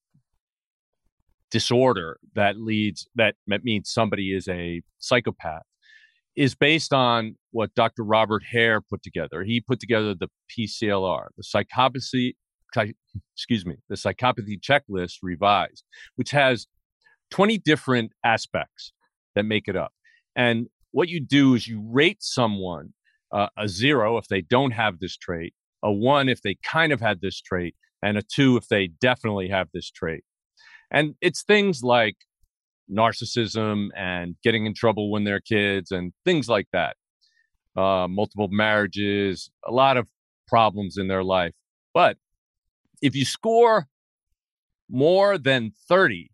Speaker 3: disorder that leads, that, that means somebody is a psychopath is based on what Dr. Robert Hare put together. He put together the PCLR, the psychopathy, excuse me, the psychopathy checklist revised, which has 20 different aspects that make it up. And what you do is you rate someone uh, a zero if they don't have this trait, a one if they kind of had this trait, and a two if they definitely have this trait. And it's things like narcissism and getting in trouble when they're kids and things like that. Uh, multiple marriages, a lot of problems in their life. But if you score more than 30,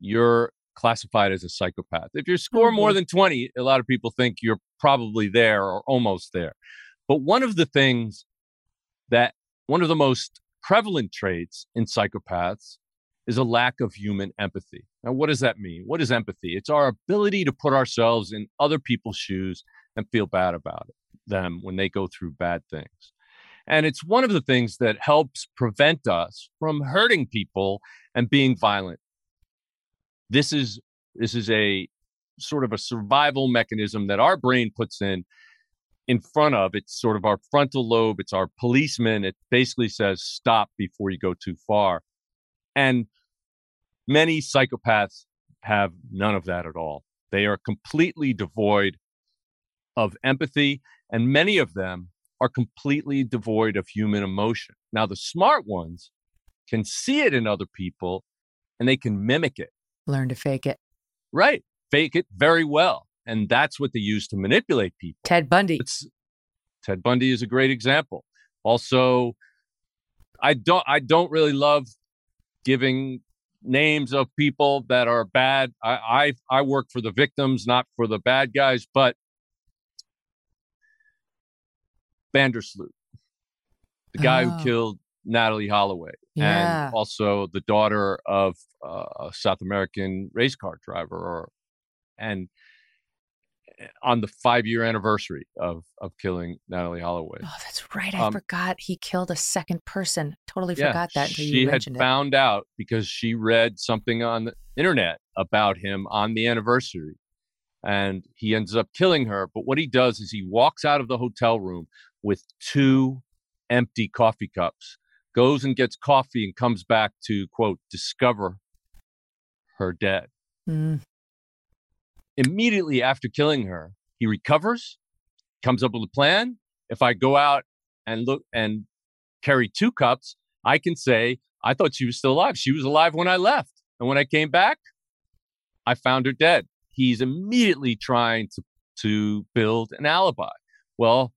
Speaker 3: you're classified as a psychopath. If you score more than 20, a lot of people think you're probably there or almost there. But one of the things that, one of the most prevalent traits in psychopaths is a lack of human empathy. Now, what does that mean? What is empathy? It's our ability to put ourselves in other people's shoes and feel bad about it, them when they go through bad things. And it's one of the things that helps prevent us from hurting people and being violent. This is this is a sort of a survival mechanism that our brain puts in in front of it's sort of our frontal lobe it's our policeman it basically says stop before you go too far and Many psychopaths have none of that at all. They are completely devoid of empathy, and many of them are completely devoid of human emotion. Now, the smart ones can see it in other people and they can mimic it.
Speaker 1: Learn to fake it.
Speaker 3: Right. Fake it very well. And that's what they use to manipulate people.
Speaker 1: Ted Bundy.
Speaker 3: It's, Ted Bundy is a great example. Also, I don't I don't really love giving names of people that are bad. I I, I work for the victims, not for the bad guys. But Vandersloot, the guy oh. who killed Natalee Holloway, yeah. and also the daughter of uh, a South American race car driver, or and on the five year anniversary of of killing Natalee Holloway.
Speaker 1: Oh, that's right. I um, forgot he killed a second person. Totally yeah, forgot that.
Speaker 3: She had found out because she read something on the internet about him on the anniversary. And he ends up killing her. But what he does is he walks out of the hotel room with two empty coffee cups, goes and gets coffee and comes back to quote discover her dead. Mm. Immediately after killing her, he recovers, comes up with a plan. If I go out and look and carry two cups, I can say, I thought she was still alive. She was alive when I left. And when I came back, I found her dead. He's immediately trying to, to build an alibi. Well,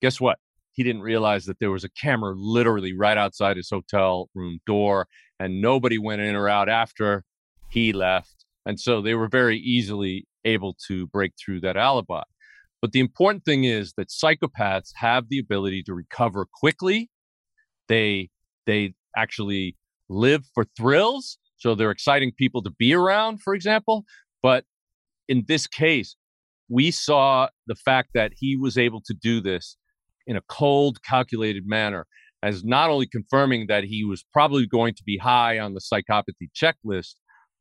Speaker 3: guess what? He didn't realize that there was a camera literally right outside his hotel room door, and nobody went in or out after he left. And so they were very easily able to break through that alibi. But the important thing is that psychopaths have the ability to recover quickly. They they actually live for thrills, so they're exciting people to be around, for example. But in this case, we saw the fact that he was able to do this in a cold, calculated manner as not only confirming that he was probably going to be high on the psychopathy checklist,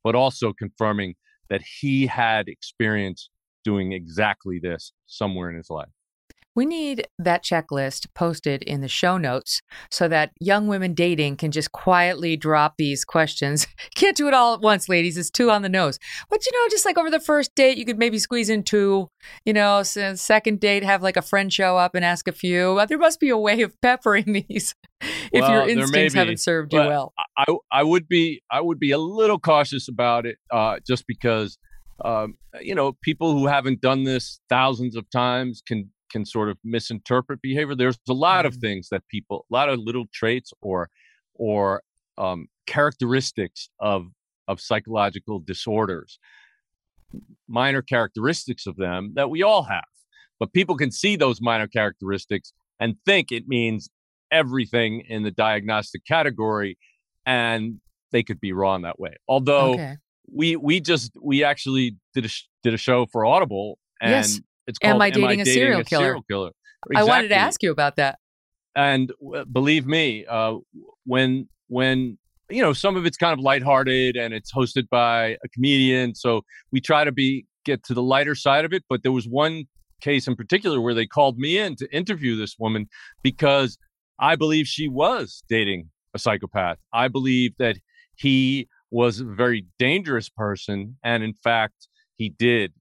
Speaker 3: but also confirming that he had experience doing exactly this somewhere in his life.
Speaker 1: We need that checklist posted in the show notes so that young women dating can just quietly drop these questions. Can't do it all at once, ladies. It's too on the nose. But you know, just like over the first date, you could maybe squeeze in two. You know, second date, have like a friend show up and ask a few. There must be a way of peppering these if
Speaker 3: Well,
Speaker 1: your instincts
Speaker 3: be,
Speaker 1: haven't served you well.
Speaker 3: I, I would be I would be a little cautious about it, uh, just because um, you know people who haven't done this thousands of times can can sort of misinterpret behavior. There's a lot of
Speaker 1: Mhm.
Speaker 3: things that people, a lot of little traits or or um, characteristics of of psychological disorders, minor characteristics of them that we all have. But people can see those minor characteristics and think it means everything in the diagnostic category and they could be wrong that way although
Speaker 1: okay.
Speaker 3: we we just we actually did a sh- did a show for audible and
Speaker 1: Yes.
Speaker 3: It's
Speaker 1: Am
Speaker 3: called
Speaker 1: I Dating a Serial Killer?
Speaker 3: killer
Speaker 1: I wanted to ask you about that.
Speaker 3: and w- believe me uh when when you know some of it's kind of lighthearted and it's hosted by a comedian so we try to be get to the lighter side of it but there was one case in particular where they called me in to interview this woman because i believe she was dating a psychopath i believe that he was a very dangerous person and in fact he did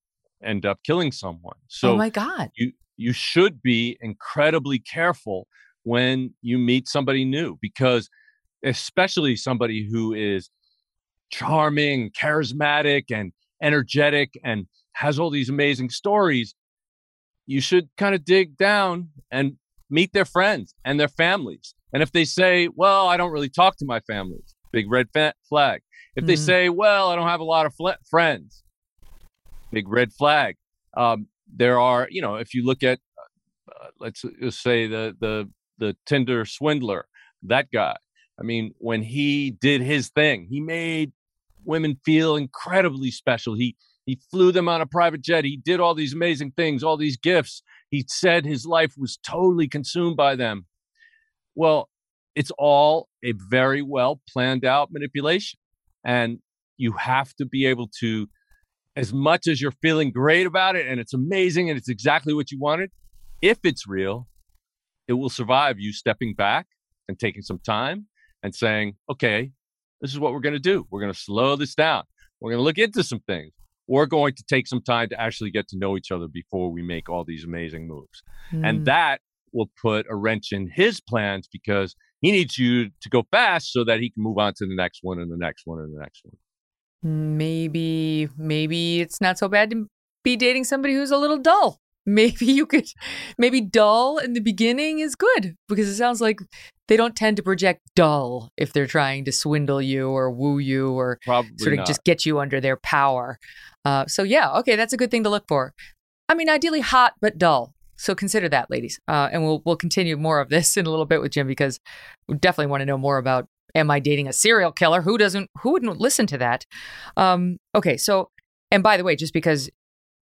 Speaker 3: end up killing someone so
Speaker 1: oh my God.
Speaker 3: you you should be incredibly careful when you meet somebody new because especially somebody who is charming charismatic and energetic and has all these amazing stories you should kind of dig down and meet their friends and their families and if they say well i don't really talk to my families big red flag if they
Speaker 1: Mhm.
Speaker 3: say well i don't have a lot of fl- friends big red flag um, there are you know if you look at uh, let's just say the the the Tinder swindler, that guy. I mean, when he did his thing, he made women feel incredibly special. He he flew them on a private jet. He did all these amazing things, all these gifts. He said his life was totally consumed by them. Well, it's all a very well planned out manipulation. And you have to be able to as much as you're feeling great about it and it's amazing and it's exactly what you wanted, if it's real, it will survive you stepping back and taking some time and saying, okay, this is what we're going to do. We're going to slow this down. We're going to look into some things. We're going to take some time to actually get to know each other before we make all these amazing moves.
Speaker 1: Mm.
Speaker 3: And that will put a wrench in his plans because he needs you to go fast so that he can move on to the next one and the next one and the next one.
Speaker 1: Maybe maybe it's not so bad to be dating somebody who's a little dull. Maybe you could maybe dull in the beginning is good because it sounds like they don't tend to project dull if they're trying to swindle you or woo you or
Speaker 3: Probably
Speaker 1: sort of
Speaker 3: not.
Speaker 1: just get you under their power. Uh, so yeah okay that's a good thing to look for. I mean ideally hot but dull. So consider that ladies. Uh, and we'll we'll continue more of this in a little bit with jim because we definitely want to know more about am i dating a serial killer? Who doesn't who wouldn't listen to that? Um, okay so and by the way just because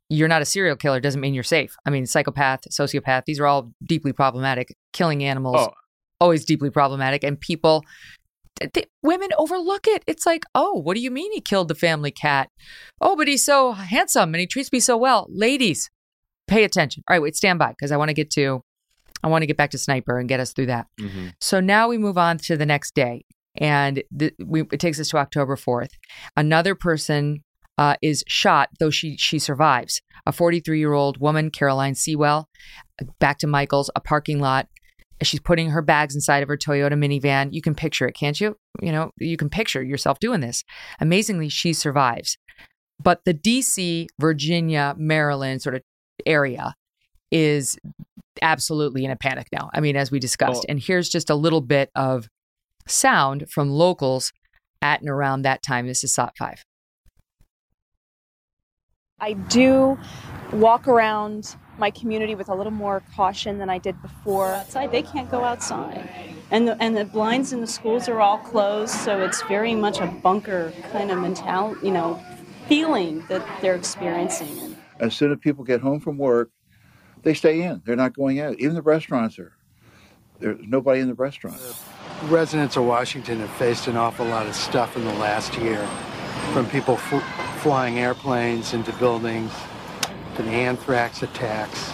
Speaker 1: you're not a serial killer doesn't mean you're safe. I mean psychopath sociopath these are all deeply problematic. Killing animals
Speaker 3: Oh.
Speaker 1: always deeply problematic. And people th- women overlook it. It's like oh what do you mean he killed the family cat? Oh but he's so handsome and he treats me so well. Ladies pay attention. All right wait stand by because i want to get to i want to get back to sniper and get us through that.
Speaker 3: Mhm.
Speaker 1: so now we move on to the next day, and th- we, it takes us to October fourth. Another person uh, is shot, though she she survives. A 43 year old woman, Caroline Seawell, back to Michael's, a parking lot. She's putting her bags inside of her Toyota minivan. You can picture it, can't you? You know, you can picture yourself doing this. Amazingly, she survives. But the DC, Virginia, Maryland sort of area is absolutely in a panic now. I mean, as we discussed. And here's just a little bit of sound from locals at and around that time. This is SOT 5.
Speaker 4: I do walk around my community with a little more caution than I did before.
Speaker 5: outside. They can't go outside. And the, and the blinds in the schools are all closed, so it's very much a bunker kind of mentality, you know, feeling that they're experiencing.
Speaker 6: As soon as people get home from work, they stay in. They're not going out. Even the restaurants are. There's nobody in the restaurant.
Speaker 7: Residents of Washington have faced an awful lot of stuff in the last year, from people fl- flying airplanes into buildings to the anthrax attacks.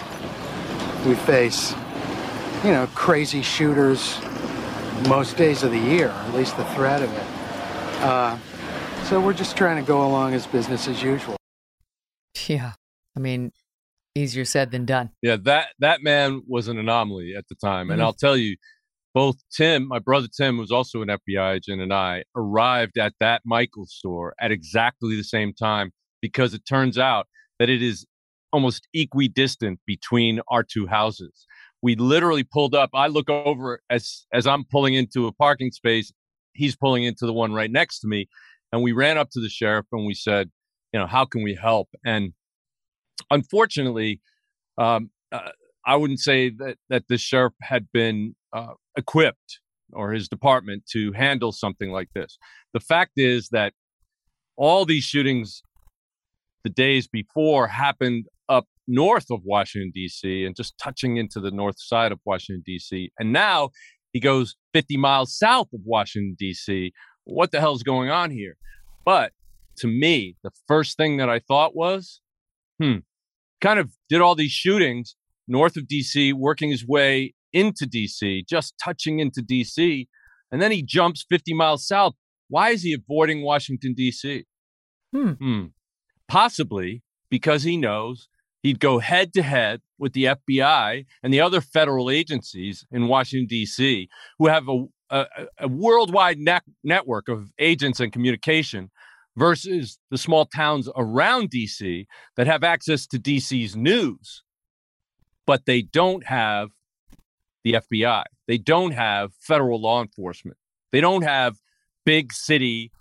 Speaker 7: we face, you know, crazy shooters most days of the year, at least the threat of it. Uh, so we're just trying to go along as business as usual.
Speaker 1: Yeah. I mean, easier said than done.
Speaker 3: Yeah, that that man was an anomaly at the time, and
Speaker 1: Mhm.
Speaker 3: I'll tell you, both Tim, my brother Tim, was also an FBI agent, and I arrived at that Michaels store at exactly the same time because it turns out that it is almost equidistant between our two houses. We literally pulled up. I look over as as I'm pulling into a parking space. He's pulling into the one right next to me, and we ran up to the sheriff and we said, you know, how can we help? And unfortunately, um, uh, I wouldn't say that that the sheriff had been uh, equipped or his department to handle something like this. The fact is that all these shootings the days before happened up north of Washington D.C. and just touching into the north side of Washington D.C. And now he goes 50 miles south of Washington D.C. What the hell's going on here? But to me, the first thing that I thought was, hmm, kind of did all these shootings north of DC, working his way into DC, just touching into DC, and then he jumps 50 miles south. Why is he avoiding Washington DC?
Speaker 1: Hmm.
Speaker 3: Possibly because he knows he'd go head to head with the FBI and the other federal agencies in Washington D.C. who have a a, a worldwide net, network of agents and communication versus the small towns around DC that have access to DC's news, but they don't have the FBI. They don't have federal law enforcement. They don't have big city,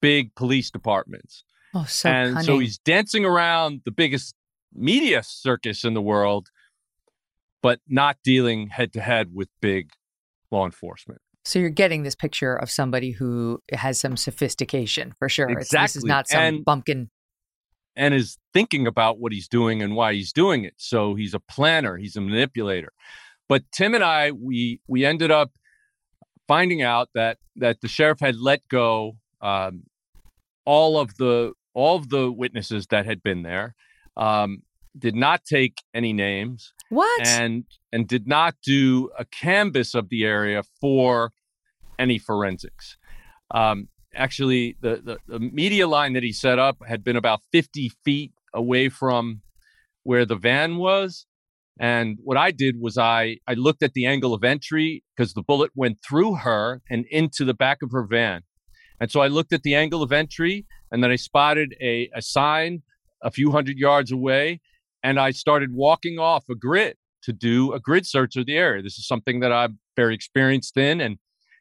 Speaker 3: big police departments.
Speaker 1: Oh, so
Speaker 3: and so he's dancing around the biggest media circus in the world, but not dealing head to head with big law enforcement.
Speaker 1: So you're getting this picture of somebody who has some sophistication for sure. It's, this is not some
Speaker 3: And-
Speaker 1: bumpkin.
Speaker 3: and is thinking about what he's doing and why he's doing it. So he's a planner, he's a manipulator. But Tim and I, we we ended up finding out that that the sheriff had let go um, all of the all of the witnesses that had been there, um, did not take any names,
Speaker 1: What?
Speaker 3: and and did not do a canvas of the area for any forensics. Um, actually, the, the the media line that he set up had been about 50 feet away from where the van was. And what I did was I I looked at the angle of entry because the bullet went through her and into the back of her van. And so I looked at the angle of entry and then I spotted a, a sign a few hundred yards away and I started walking off a grid to do a grid search of the area. This is something that I'm very experienced in and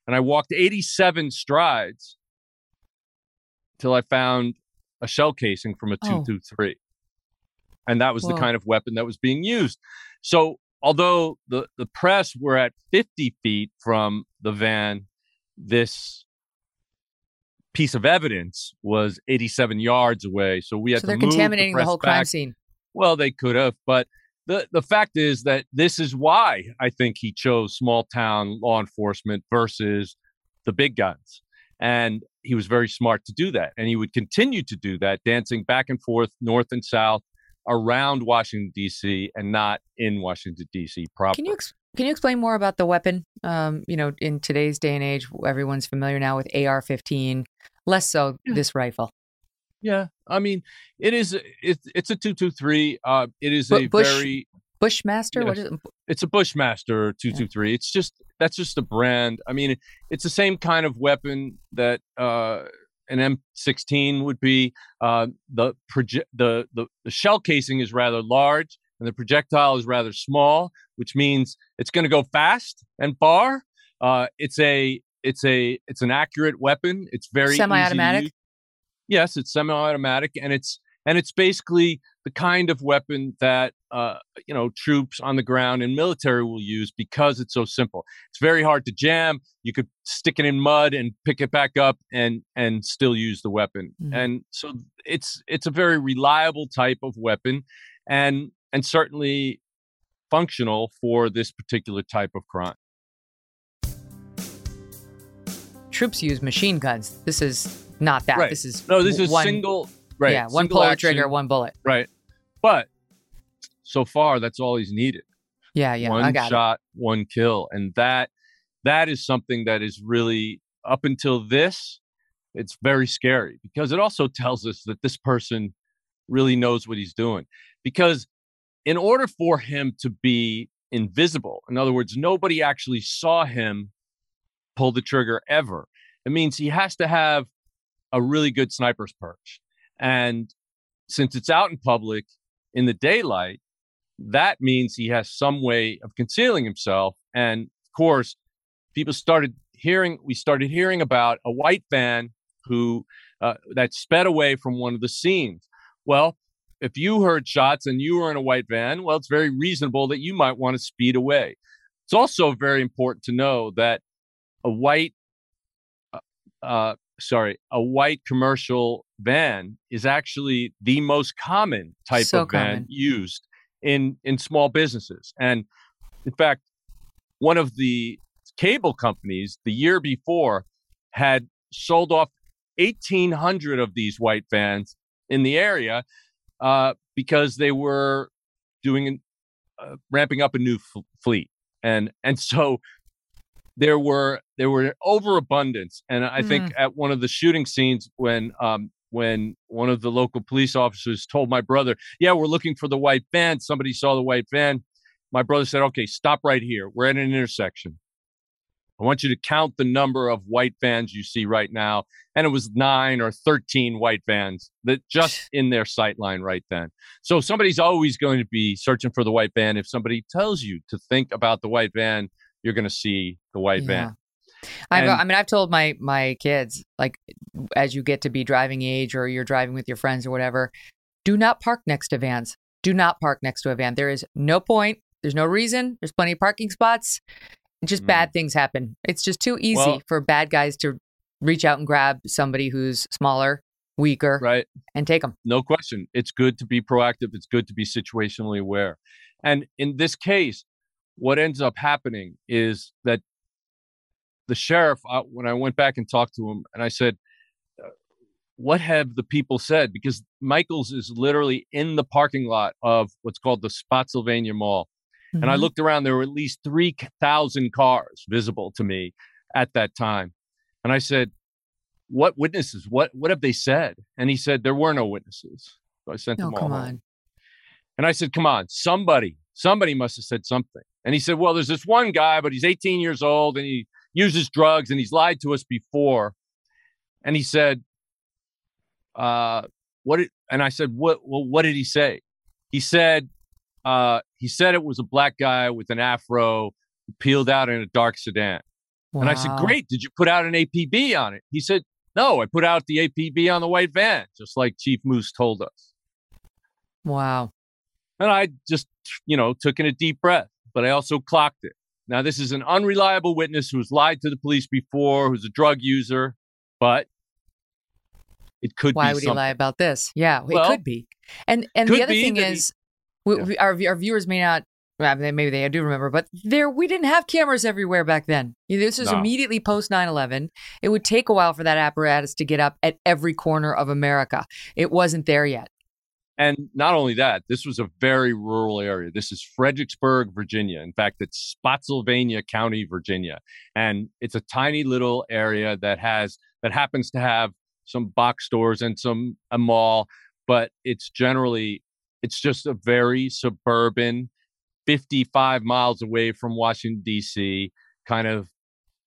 Speaker 3: and I walked 87 strides till I found a shell casing from a
Speaker 1: Oh.
Speaker 3: 223. And that was the kind of weapon that was being used. So, although the, the press were at 50 feet from the van, this piece of evidence was 87 yards away. So, we had
Speaker 1: So
Speaker 3: to
Speaker 1: they're
Speaker 3: move
Speaker 1: contaminating the
Speaker 3: press
Speaker 1: whole crime
Speaker 3: back.
Speaker 1: scene.
Speaker 3: Well, they could have, but the the fact is that this is why I think he chose small town law enforcement versus the big guns. And he was very smart to do that. And he would continue to do that, dancing back and forth, north and south, around Washington, D.C., and not in Washington, D.C. proper.
Speaker 1: Can you ex- can you explain more about the weapon? Um, you know, in today's day and age, everyone's familiar now with AR-15. Less so this rifle.
Speaker 3: yeah. I mean, it is, it's, it's a 223. Uh, it is
Speaker 1: Bu-
Speaker 3: a
Speaker 1: Bush-
Speaker 3: very,
Speaker 1: Bushmaster. What is it?
Speaker 3: it's a Bushmaster 223. It's just that's just a brand. I mean, it's the same kind of weapon that uh, an M16 would be. Uh, the, proje- the the the shell casing is rather large, and the projectile is rather small, which means it's going to go fast and far. Uh, it's a it's a it's an accurate weapon. It's very easy to
Speaker 1: Semi-automatic?
Speaker 3: use. Yes, it's semi-automatic, and it's and it's basically the kind of weapon that uh, you know troops on the ground and military will use because it's so simple. It's very hard to jam. You could stick it in mud and pick it back up and and still use the weapon.
Speaker 1: Mhm.
Speaker 3: And so it's it's a very reliable type of weapon, and and certainly functional for this particular type of crime.
Speaker 1: Troops use machine guns. This is not that.
Speaker 3: Right.
Speaker 1: This is
Speaker 3: No, this is
Speaker 1: one,
Speaker 3: single. Right.
Speaker 1: Yeah, one pull trigger, one bullet.
Speaker 3: Right. But so far, that's all he's needed.
Speaker 1: Yeah, yeah. I
Speaker 3: one shot, one kill, and that that is something that is really up until this, it's very scary because it also tells us that this person really knows what he's doing. Because in order for him to be invisible, in other words, nobody actually saw him pull the trigger ever. It means he has to have a really good sniper's perch. And since it's out in public in the daylight, that means he has some way of concealing himself. And of course, people started hearing, we started hearing about a white van who uh, that sped away from one of the scenes. Well, if you heard shots and you were in a white van, well, it's very reasonable that you might want to speed away. It's also very important to know that a white, uh, uh, sorry, a white commercial van is actually the most common type
Speaker 1: So
Speaker 3: of van
Speaker 1: common.
Speaker 3: used in in small businesses. And in fact, one of the cable companies the year before had sold off 1,800 of these white vans in the area uh, because they were doing uh, ramping up a new f- fleet, and and so there were there were overabundance, and I think at one of the shooting scenes when um, when one of the local police officers told my brother, "Yeah, we're looking for the white van." Somebody saw the white van. My brother said, "Okay, stop right here. We're at an intersection." I want you to count the number of white vans you see right now. And it was nine or 13 white vans that just in their sight line right then. So somebody's always going to be searching for the white van. If somebody tells you to think about the white van, you're going to see the white van.
Speaker 1: I've,
Speaker 3: And-
Speaker 1: I mean, I've told my my kids like, as you get to be driving age or you're driving with your friends or whatever, do not park next to vans. Do not park next to a van. There is no point. There's no reason. There's plenty of parking spots. Just bad things happen. It's just too easy
Speaker 3: Mm. Well-
Speaker 1: for bad guys to reach out and grab somebody who's smaller, weaker,
Speaker 3: Right.
Speaker 1: and take them.
Speaker 3: No question. It's good to be proactive. It's good to be situationally aware. And in this case, what ends up happening is that the sheriff, uh, when I went back and talked to him, and I said, uh, What have the people said? Because Michael's is literally in the parking lot of what's called the Spotsylvania Mall. And I
Speaker 1: Mhm.
Speaker 3: looked around, there were at least 3,000 cars visible to me at that time. And I said, What witnesses? What, what have they said? And he said, There were no witnesses. So I sent
Speaker 1: Oh,
Speaker 3: them all
Speaker 1: come
Speaker 3: home.
Speaker 1: on.
Speaker 3: And I said, Come on, somebody, somebody must have said something. And he said, Well, there's this one guy, but he's 18 years old and he uses drugs and he's lied to us before. And he said, uh, what did, and I said, What well, what did he say? He said, uh, he said it was a black guy with an afro peeled out in a dark sedan. And I said, Great, did you put out an APB on it? He said, No, I put out the APB on the white van, just like Chief Moose told us.
Speaker 1: Wow.
Speaker 3: And I just, you know, took in a deep breath, but I also clocked it. Now, this is an unreliable witness who's lied to the police before, who's a drug user, but it could be.
Speaker 1: Why would
Speaker 3: something.
Speaker 1: he lie about this? Yeah, it could be. And and the other thing
Speaker 3: that he-
Speaker 1: is, we, we- our our viewers may not. Well, they- maybe they do remember, but there we didn't have cameras everywhere back then. This was
Speaker 3: No.
Speaker 1: immediately post 9/11. It would take a while for that apparatus to get up at every corner of America. It wasn't there yet.
Speaker 3: And not only that, this was a very rural area. This is Fredericksburg, Virginia. In fact, it's Spotsylvania County, Virginia. And it's a tiny little area that has that happens to have some box stores and some a mall, but it's generally it's just a very suburban 55 miles away from Washington D.C. kind of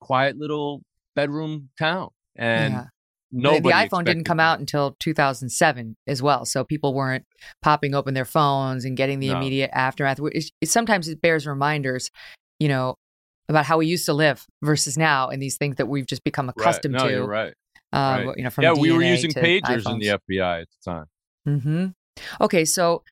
Speaker 3: quiet little bedroom town. And
Speaker 1: Yeah. The-
Speaker 3: nobody
Speaker 1: the iPhone didn't come out until 2007 as well, so people weren't popping open their phones and getting the
Speaker 3: No.
Speaker 1: immediate aftermath. It's, it, sometimes it bears reminders, you know, about how we used to live versus now, and these things that we've just become
Speaker 3: Right.
Speaker 1: accustomed
Speaker 3: No,
Speaker 1: to.
Speaker 3: you're right.
Speaker 1: Uh,
Speaker 3: Right.
Speaker 1: You know, from
Speaker 3: yeah, we were using pagers in the. FBI at the time.
Speaker 1: Mm-hmm. Okay, so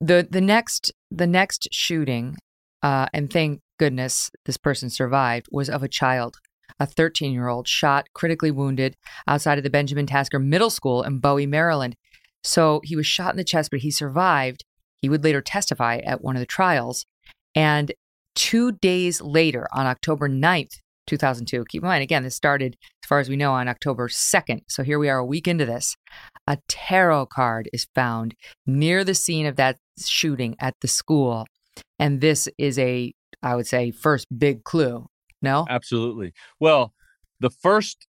Speaker 1: the the next the next shooting, uh, and thank goodness this person survived, was of a child, a 13 year old shot, critically wounded outside of the Benjamin Tasker Middle School in Bowie, Maryland. So he was shot in the chest, but he survived. He would later testify at one of the trials, and two days later, on October 9th, 2002. Keep in mind, again, this started, as far as we know, on October 2nd. So here we are a week into this. A tarot card is found near the scene of that shooting at the school. And this is a, I would say, first big clue. No?
Speaker 3: Absolutely. Well, the first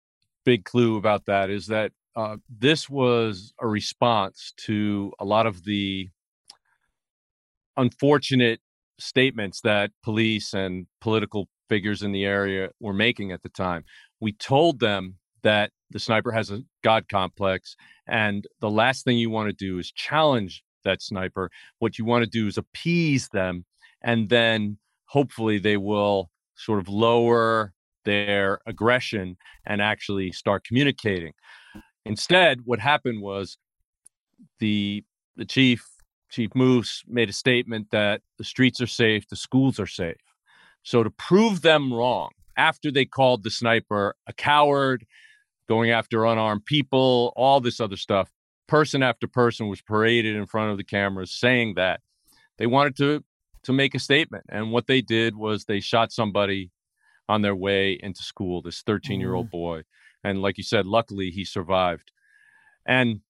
Speaker 3: big clue about that is that uh, this was a response to a lot of the unfortunate statements that police and political figures in the area were making at the time. We told them that the sniper has a god complex and the last thing you want to do is challenge that sniper what you want to do is appease them and then hopefully they will sort of lower their aggression and actually start communicating instead what happened was the the chief chief moose made a statement that the streets are safe the schools are safe so to prove them wrong after they called the sniper a coward going after unarmed people, all this other stuff. Person after person was paraded in front of the cameras saying that they wanted to to make a statement. And what they did was they shot somebody on their way into school, this 13 year old mm. boy. And like you said, luckily he survived. And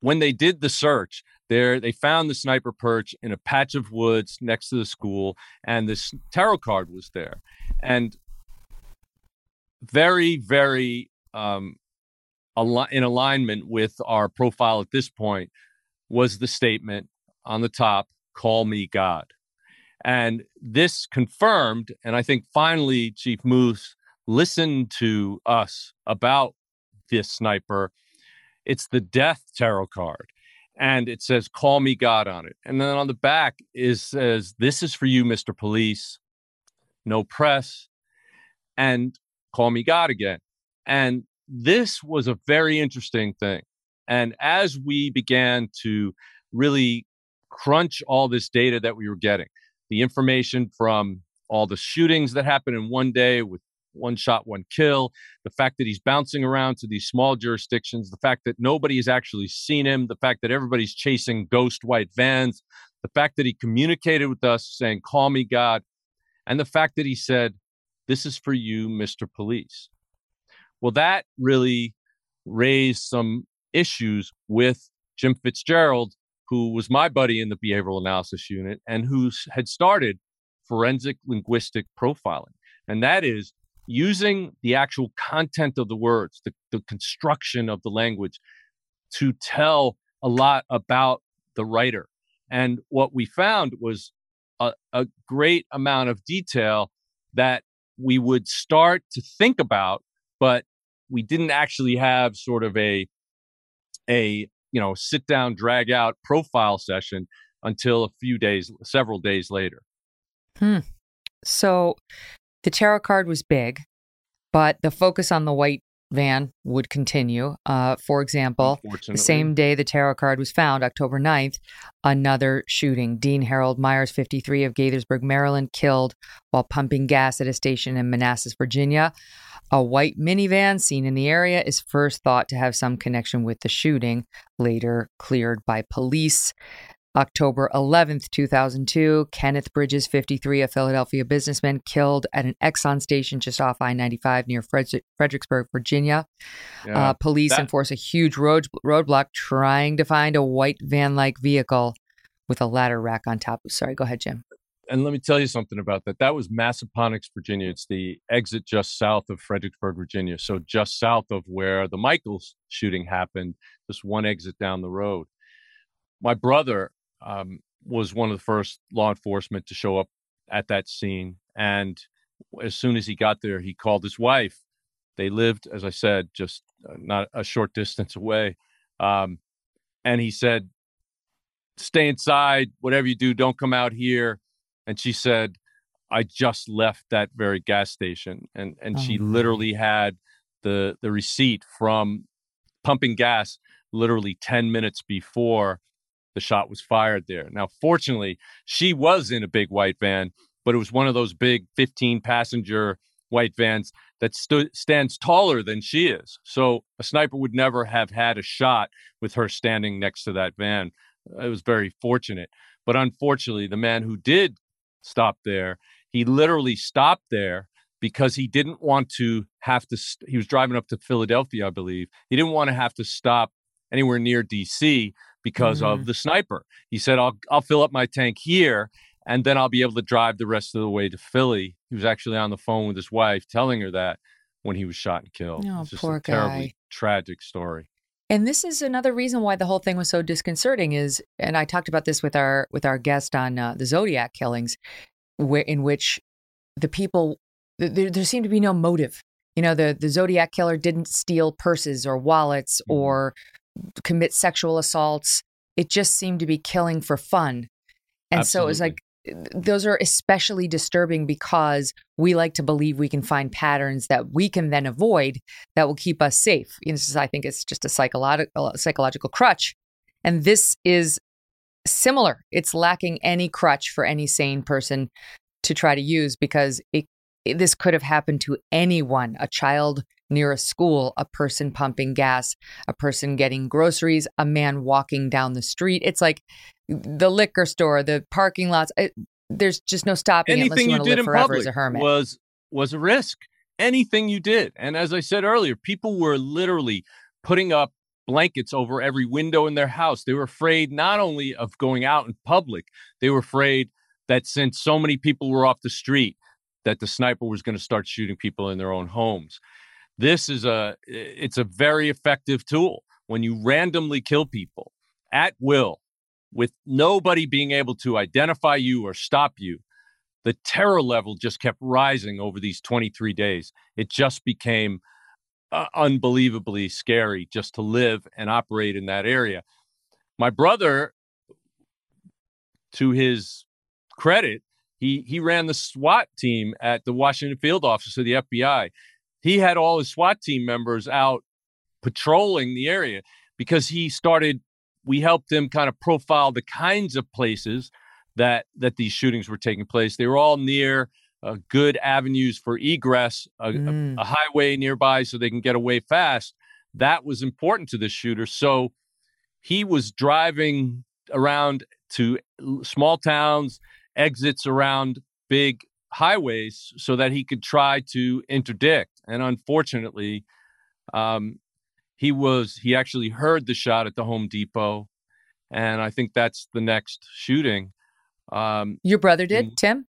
Speaker 3: when they did the search, there they found the sniper perch in a patch of woods next to the school, and this tarot card was there. And very, very um, in alignment with our profile at this point was the statement on the top call me god and this confirmed and i think finally chief moose listened to us about this sniper. It's the death tarot card and it says call me god on it. And then on the back is says this is for you mr police. No press and call me god again. And this was a very interesting thing. And as we began to really crunch all this data that we were getting, the information from all the shootings that happened in one day with one shot, one kill, the fact that he's bouncing around to these small jurisdictions, the fact that nobody has actually seen him, the fact that everybody's chasing ghost white vans, the fact that he communicated with us saying, Call me God, and the fact that he said, This is for you, Mr. Police. Well, that really raised some issues with Jim Fitzgerald, who was my buddy in the behavioral analysis unit and who had started forensic linguistic profiling. And that is using the actual content of the words, the, the construction of the language to tell a lot about the writer. And what we found was a, a great amount of detail that we would start to think about, but we didn't actually have sort of a a you know sit down drag out profile session until a few days several days later
Speaker 1: hmm. so the tarot card was big but the focus on the white van would continue. Uh, for example, the same day the tarot card was found, October 9th, another shooting. Dean Harold Myers, 53 of Gaithersburg, Maryland, killed while pumping gas at a station in Manassas, Virginia. A white minivan seen in the area is first thought to have some connection with the shooting, later cleared by police. October 11th, 2002, Kenneth Bridges, 53, a Philadelphia businessman, killed at an Exxon station just off I 95 near Fredericksburg, Virginia. Yeah, uh, police that- enforce a huge road, roadblock trying to find a white van like vehicle with a ladder rack on top. Sorry, go ahead, Jim
Speaker 3: and let me tell you something about that. That was Massaponax, Virginia. It's the exit just south of Fredericksburg, Virginia. So just south of where the Michaels shooting happened, just one exit down the road. My brother um, was one of the first law enforcement to show up at that scene, and as soon as he got there, he called his wife. They lived, as I said, just uh, not a short distance away, um, and he said, "Stay inside. Whatever you do, don't come out here." and she said i just left that very gas station and and oh, she literally had the the receipt from pumping gas literally 10 minutes before the shot was fired there now fortunately she was in a big white van but it was one of those big 15 passenger white vans that st- stands taller than she is so a sniper would never have had a shot with her standing next to that van it was very fortunate but unfortunately the man who did stop there. He literally stopped there because he didn't want to have to. St- he was driving up to Philadelphia, I believe. He didn't want to have to stop anywhere near D.C. because mm-hmm. of the sniper. He said, "I'll I'll fill up my tank here." and then I'll be able to drive the rest of the way to Philly. He was actually on the phone with his wife telling her that when he was shot and killed.
Speaker 1: Oh,
Speaker 3: it's just
Speaker 1: poor
Speaker 3: a terribly
Speaker 1: guy.
Speaker 3: tragic story.
Speaker 1: And this is another reason why the whole thing was so disconcerting is, and I talked about this with our with our guest on uh, the Zodiac killings, where in which the people there, there seemed to be no motive. You know, the the Zodiac killer didn't steal purses or wallets
Speaker 3: Mhm.
Speaker 1: or commit sexual assaults. It just seemed to be killing for fun, and so it was like those are especially disturbing because we like to believe we can find patterns that we can then avoid that will keep us safe. This is, I think it's just a psychological psychological crutch, and this is similar. It's lacking any crutch for any sane person to try to use because it, it this could have happened to anyone, a child near a school, a person pumping gas, a person getting groceries, a man walking down the street. It's like the liquor store, the parking lots. It, there's just no stopping
Speaker 3: Anything
Speaker 1: you
Speaker 3: you did in public
Speaker 1: as a hermit.
Speaker 3: was was a risk. Anything you did, and as I said earlier, people were literally putting up blankets over every window in their house. They were afraid not only of going out in public, they were afraid that since so many people were off the street, that the sniper was going to start shooting people in their own homes. This is a it's a very effective tool when you randomly kill people at will with nobody being able to identify you or stop you. The terror level just kept rising over these 23 days. It just became uh, unbelievably scary just to live and operate in that area. My brother, to his credit, he he ran the SWAT team at the Washington field office of the FBI. He had all his SWAT team members out patrolling the area because he started. We helped him kind of profile the kinds of places that that these shootings were taking place. They were all near uh, good avenues for egress, a, a-
Speaker 1: Mm.
Speaker 3: a highway nearby so they can get away fast. That was important to the shooter. So he was driving around to small towns, exits around big highways so that he could try to interdict. And unfortunately, um, he was he actually heard the shot at the Home Depot, and I think that's the next shooting. Um,
Speaker 1: Your brother did,
Speaker 3: Mm.
Speaker 1: Tim?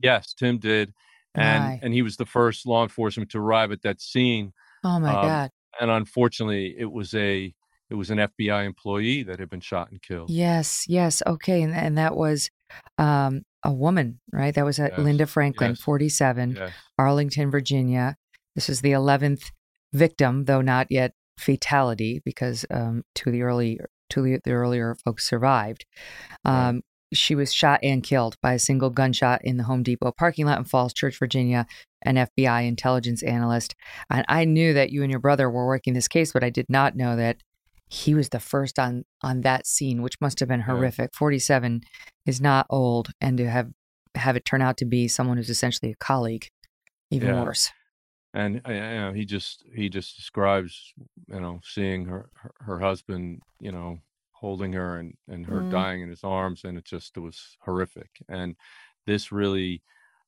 Speaker 3: yes, Tim did, and
Speaker 1: My.
Speaker 3: and he was the first law enforcement to arrive at that scene.
Speaker 1: Oh my
Speaker 3: Um,
Speaker 1: God.
Speaker 3: And unfortunately, it was a it was an FBI employee that had been shot and killed.
Speaker 1: Yes, yes. Okay. And, and that was um, a woman, right? That was uh,
Speaker 3: Yes,
Speaker 1: Linda Franklin,
Speaker 3: yes,
Speaker 1: 47,
Speaker 3: Yes.
Speaker 1: Arlington, Virginia. This is the 11th victim, though not yet fatality, because um, two of the early two of the earlier folks survived.
Speaker 3: Right.
Speaker 1: Um, She was shot and killed by a single gunshot in the Home Depot parking lot in Falls Church, Virginia. An FBI intelligence analyst, and I knew that you and your brother were working this case, but I did not know that he was the first on on that scene, which must have been horrific. Forty seven is not old, and to have have it turn out to be someone who's essentially a colleague, even
Speaker 3: Yeah.
Speaker 1: worse.
Speaker 3: And uh, you know he just he just describes you know seeing her her, her husband you know holding her and and her
Speaker 1: Mm.
Speaker 3: dying in his arms and it just it was horrific and this really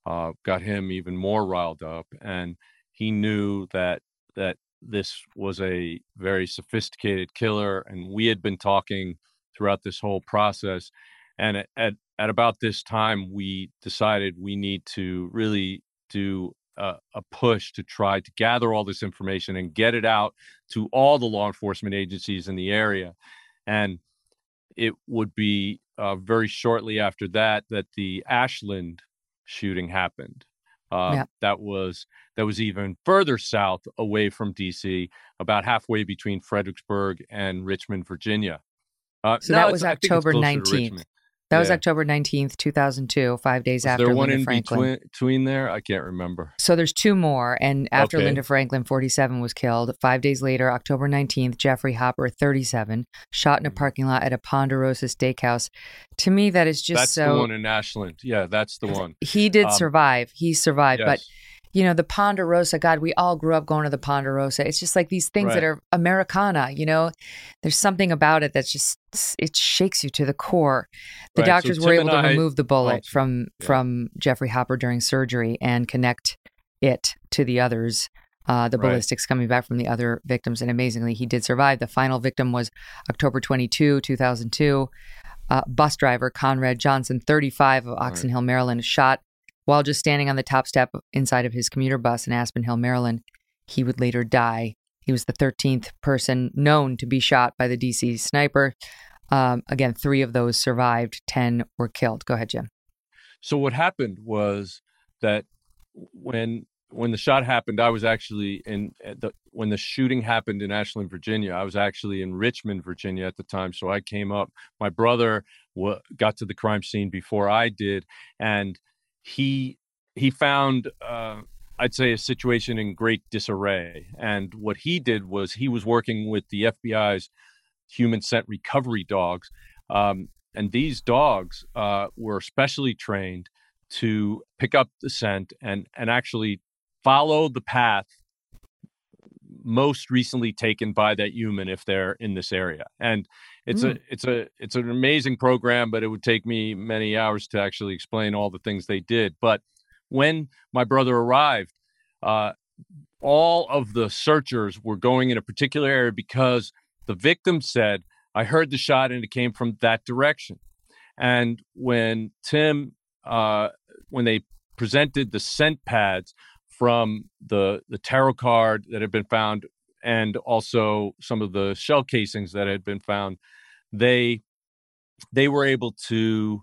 Speaker 3: uh, got him even more riled up and he knew that that this was a very sophisticated killer and we had been talking throughout this whole process and at, at, at about this time we decided we need to really do a, a push to try to gather all this information and get it out to all the law enforcement agencies in the area. And it would be uh, very shortly after that that the Ashland shooting happened. Uh,
Speaker 1: Yeah.
Speaker 3: That was that was even further south away from DC, about halfway between Fredericksburg and Richmond, Virginia. Uh,
Speaker 1: So that was
Speaker 3: I think it's
Speaker 1: October
Speaker 3: closer
Speaker 1: 19th. That was October nineteenth, two thousand two, five days
Speaker 3: Was
Speaker 1: after
Speaker 3: there one
Speaker 1: Linda
Speaker 3: in
Speaker 1: Franklin.
Speaker 3: between, between there? I can't remember.
Speaker 1: So there's two more. And after
Speaker 3: Okay.
Speaker 1: Linda Franklin, 47, was killed, five days later, October 19th, Jeffrey Hopper, 37, shot in a
Speaker 3: Mhm.
Speaker 1: parking lot at a Ponderosa steakhouse. To me, that is just
Speaker 3: that's
Speaker 1: so.
Speaker 3: the one in Ashland. Yeah, that's the one.
Speaker 1: He did
Speaker 3: Um,
Speaker 1: survive. He survived. But,
Speaker 3: Yes.
Speaker 1: You know, the Ponderosa, God, we all grew up going to the Ponderosa. It's just like these things that are Americana, you know? There's something about it that's just, it shakes you to the core. The
Speaker 3: Right, so
Speaker 1: doctors were able to
Speaker 3: I-
Speaker 1: remove the bullet from
Speaker 3: yeah.
Speaker 1: from Jeffrey Hopper during surgery and connect it to the others. Uh, the
Speaker 3: Right.
Speaker 1: ballistics coming back from the other victims, and amazingly, he did survive. The final victim was October 22, 2002. uh, bus driver Conrad Johnson, 35 of Oxon Hill, Maryland, is shot while just standing on the top step inside of his commuter bus in Aspen Hill, Maryland. He would later die. He was the 13th person known to be shot by the DC sniper. Um, again, three of those survived, 10 were killed. Go ahead, Jim.
Speaker 3: So what happened was that when when the shot happened, I was actually in the when the shooting happened in Ashland, Virginia. I was actually in Richmond, Virginia at the time, so I came up. My brother w- got to the crime scene before I did, and he he found uh, I'd say a situation in great disarray. And what he did was he was working with the FBI's human scent recovery dogs, um, and these dogs uh, were specially trained to pick up the scent and and actually follow the path most recently taken by that human if they're in this area and it's mm. a it's a it's an amazing program but it would take me many hours to actually explain all the things they did but when my brother arrived uh, all of the searchers were going in a particular area because the victim said i heard the shot and it came from that direction and when tim uh, when they presented the scent pads from the the tarot card that had been found and also some of the shell casings that had been found they they were able to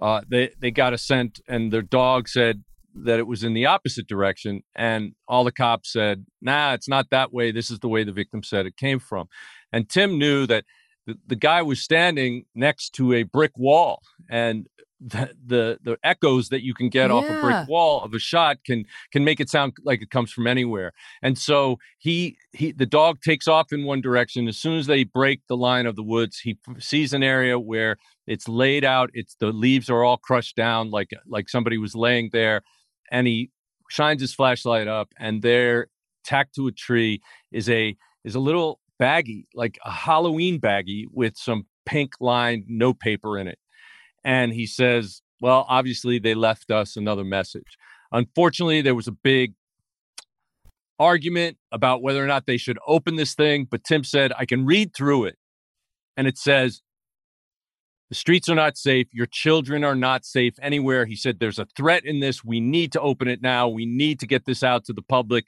Speaker 3: uh, they they got a scent and their dog said that it was in the opposite direction and all the cops said nah it's not that way. This is the way the victim said it came from. And tim knew that the, the guy was standing next to a brick wall and the, the the echoes that you can get yeah. off a brick wall of a shot can can make it sound like it comes from anywhere. And so he he the dog takes off in one direction. As soon as they break the line of the woods, he sees an area where it's laid out. It's the leaves are all crushed down like like somebody was laying there, and he shines his flashlight up, and there, tacked to a tree, is a is a little baggie, like a Halloween baggie with some pink lined note paper in it and he says, Well, obviously, they left us another message. Unfortunately, there was a big argument about whether or not they should open this thing, but Tim said, I can read through it. And it says, the streets are not safe. Your children are not safe anywhere. He said, There's a threat in this. We need to open it now. We need to get this out to the public.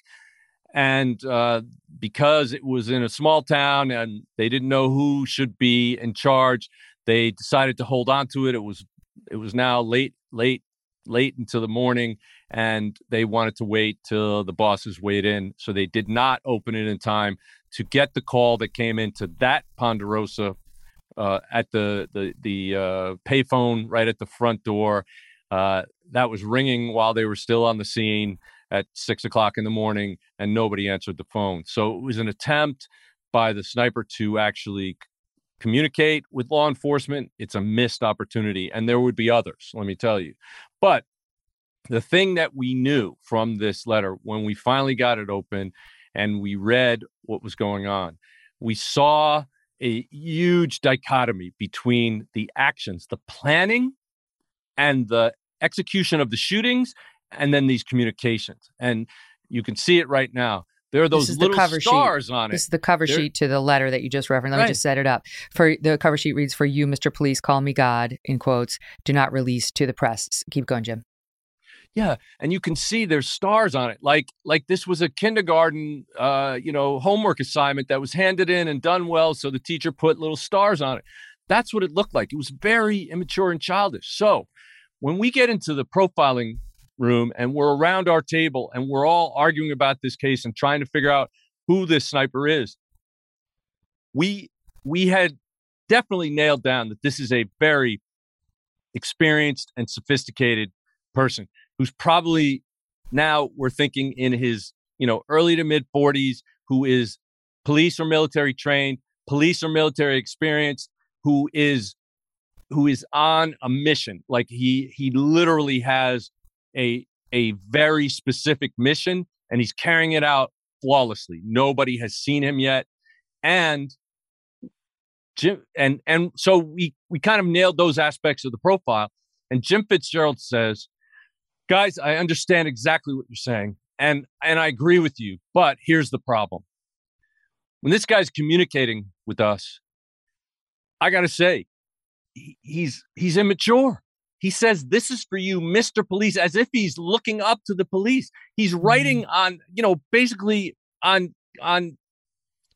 Speaker 3: And uh, because it was in a small town and they didn't know who should be in charge, they decided to hold on to it. It was it was now late, late, late into the morning, and they wanted to wait till the bosses weighed in. So they did not open it in time to get the call that came into that Ponderosa uh, at the the the uh, payphone right at the front door. Uh, that was ringing while they were still on the scene at six o'clock in the morning, and nobody answered the phone. So it was an attempt by the sniper to actually communicate with law enforcement, it's a missed opportunity. And there would be others, let me tell you. But the thing that we knew from this letter when we finally got it open and we read what was going on, we saw a huge dichotomy between the actions, the planning and the execution of the shootings, and then these communications. And you can see it right now. There are those little stars
Speaker 1: sheet.
Speaker 3: on it.
Speaker 1: This is the cover They're, sheet to the letter that you just referenced. Let right. me just set it up. For the cover sheet reads, "For you, Mr. Police, call me God." In quotes, do not release to the press. Keep going, Jim.
Speaker 3: Yeah, and you can see there's stars on it, like like this was a kindergarten, uh, you know, homework assignment that was handed in and done well, so the teacher put little stars on it. That's what it looked like. It was very immature and childish. So when we get into the profiling room and we're around our table and we're all arguing about this case and trying to figure out who this sniper is. We we had definitely nailed down that this is a very experienced and sophisticated person who's probably now we're thinking in his you know early to mid 40s who is police or military trained police or military experienced who is who is on a mission. Like he he literally has a a very specific mission and he's carrying it out flawlessly. Nobody has seen him yet. And Jim and and so we we kind of nailed those aspects of the profile. And Jim Fitzgerald says, "Guys, I understand exactly what you're saying, and and I agree with you. But here's the problem: when this guy's communicating with us, I got to say, he, he's he's immature. He says, This is for you, Mr. Police, as if he's looking up to the police. He's writing mm. on, you know, basically on on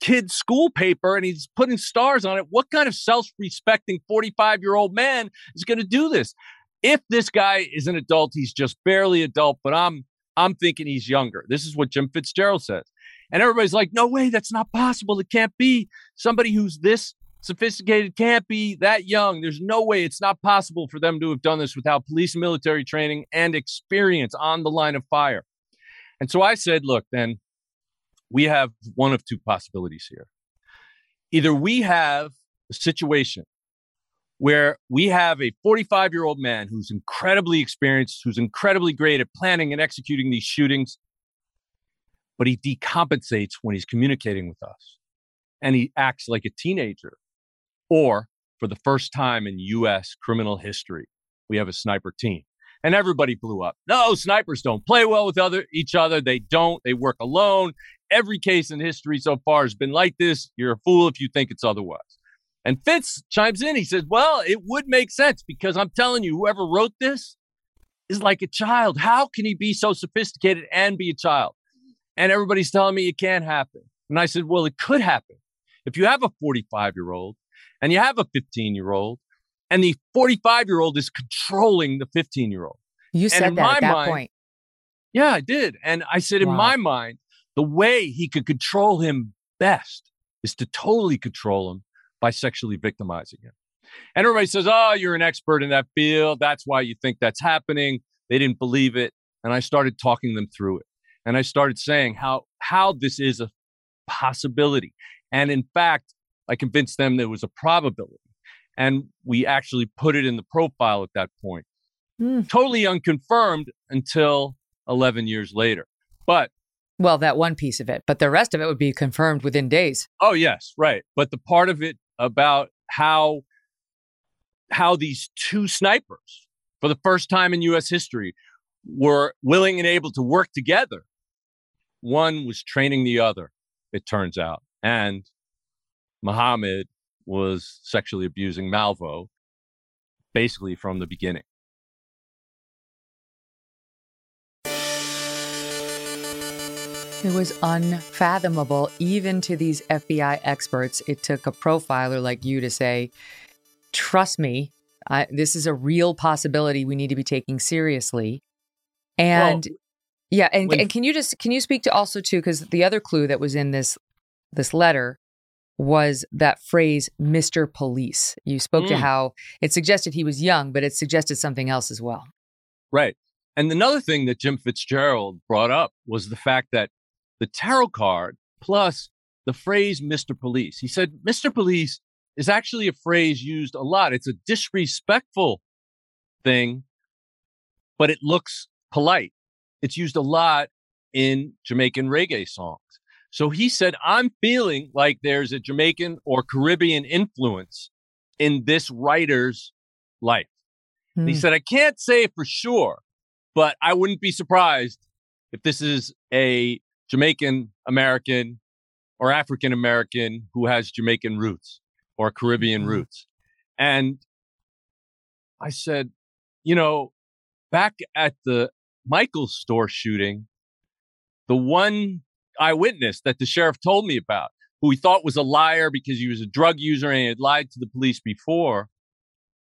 Speaker 3: kid's school paper and he's putting stars on it. What kind of self-respecting 45-year-old man is going to do this? If this guy is an adult, he's just barely adult, but I'm I'm thinking he's younger. This is what Jim Fitzgerald says. And everybody's like, no way, that's not possible. It can't be. Somebody who's this sophisticated can't be that young. There's no way it's not possible for them to have done this without police and military training and experience on the line of fire. And so I said, look, then we have one of two possibilities here. Either we have a situation where we have a 45 year old man who's incredibly experienced, who's incredibly great at planning and executing these shootings, but he decompensates when he's communicating with us and he acts like a teenager or for the first time in US criminal history, we have a sniper team. And everybody blew up. No, snipers don't play well with other each other. They don't. They work alone. Every case in history so far has been like this. You're a fool if you think it's otherwise. And Fitz chimes in. He says, Well, it would make sense because I'm telling you, whoever wrote this is like a child. How can he be so sophisticated and be a child? And everybody's telling me it can't happen. And I said, Well, it could happen. If you have a 45 year old and you have a 15 year old, and the 45 year old is controlling the 15 year old.
Speaker 1: You said that at that mind, point.
Speaker 3: Yeah, I did. And I said, wow. in my mind, the way he could control him best is to totally control him by sexually victimizing him. And everybody says, Oh, you're an expert in that field. That's why you think that's happening. They didn't believe it. And I started talking them through it. And I started saying how how this is a possibility. And in fact, I convinced them there was a probability. And we actually put it in the profile at that point. Mm. Totally unconfirmed until 11 years later. But
Speaker 1: well, that one piece of it, but the rest of it would be confirmed within days.
Speaker 3: Oh, yes, right. But the part of it about how how these two snipers for the first time in US history were willing and able to work together. One was training the other, it turns out. And Muhammad was sexually abusing Malvo basically from the beginning.
Speaker 1: It was unfathomable, even to these FBI experts. It took a profiler like you to say, trust me, I, this is a real possibility we need to be taking seriously. And well, yeah, and, when, and can you just can you speak to also too because the other clue that was in this this letter was that phrase, Mr. Police. You spoke mm. to how it suggested he was young, but it suggested something else as well.
Speaker 3: Right. And another thing that Jim Fitzgerald brought up was the fact that the tarot card plus the phrase Mr. Police. He said, Mr. Police is actually a phrase used a lot. It's a disrespectful thing, but it looks polite. It's used a lot in Jamaican reggae songs. So he said, I'm feeling like there's a Jamaican or Caribbean influence in this writer's life. He hmm. said, I can't say for sure, but I wouldn't be surprised if this is a Jamaican American or African American who has Jamaican roots or Caribbean mm roots. And I said, you know, back at the Michael's store shooting, the one eyewitness that the sheriff told me about, who he thought was a liar because he was a drug user and he had lied to the police before,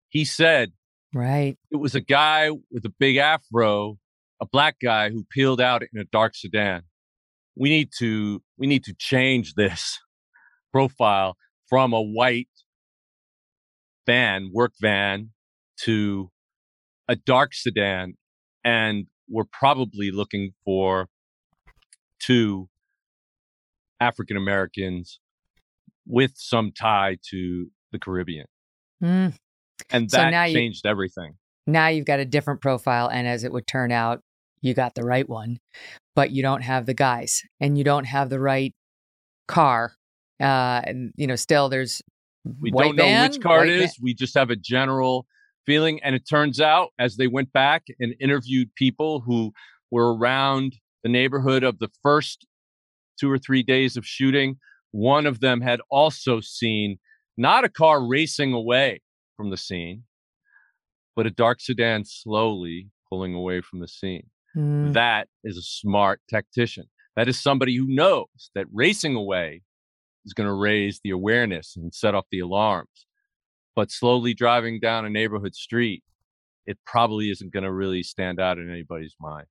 Speaker 3: he said,
Speaker 1: Right.
Speaker 3: It was a guy with a big afro, a black guy who peeled out in a dark sedan. We need to we need to change this profile from a white van, work van, to a dark sedan. And we're probably looking for two African Americans with some tie to the Caribbean. Mm. And that so changed you, everything.
Speaker 1: Now you've got a different profile. And as it would turn out, you got the right one, but you don't have the guys and you don't have the right car. Uh, and, you know, still there's.
Speaker 3: We don't know van, which car it is. Van. We just have a general feeling. And it turns out, as they went back and interviewed people who were around the neighborhood of the first two or three days of shooting. One of them had also seen not a car racing away, from the scene, but a dark sedan slowly pulling away from the scene.
Speaker 1: Mm.
Speaker 3: That is a smart tactician. That is somebody who knows that racing away is going to raise the awareness and set off the alarms. But slowly driving down a neighborhood street, it probably isn't going to really stand out in anybody's mind.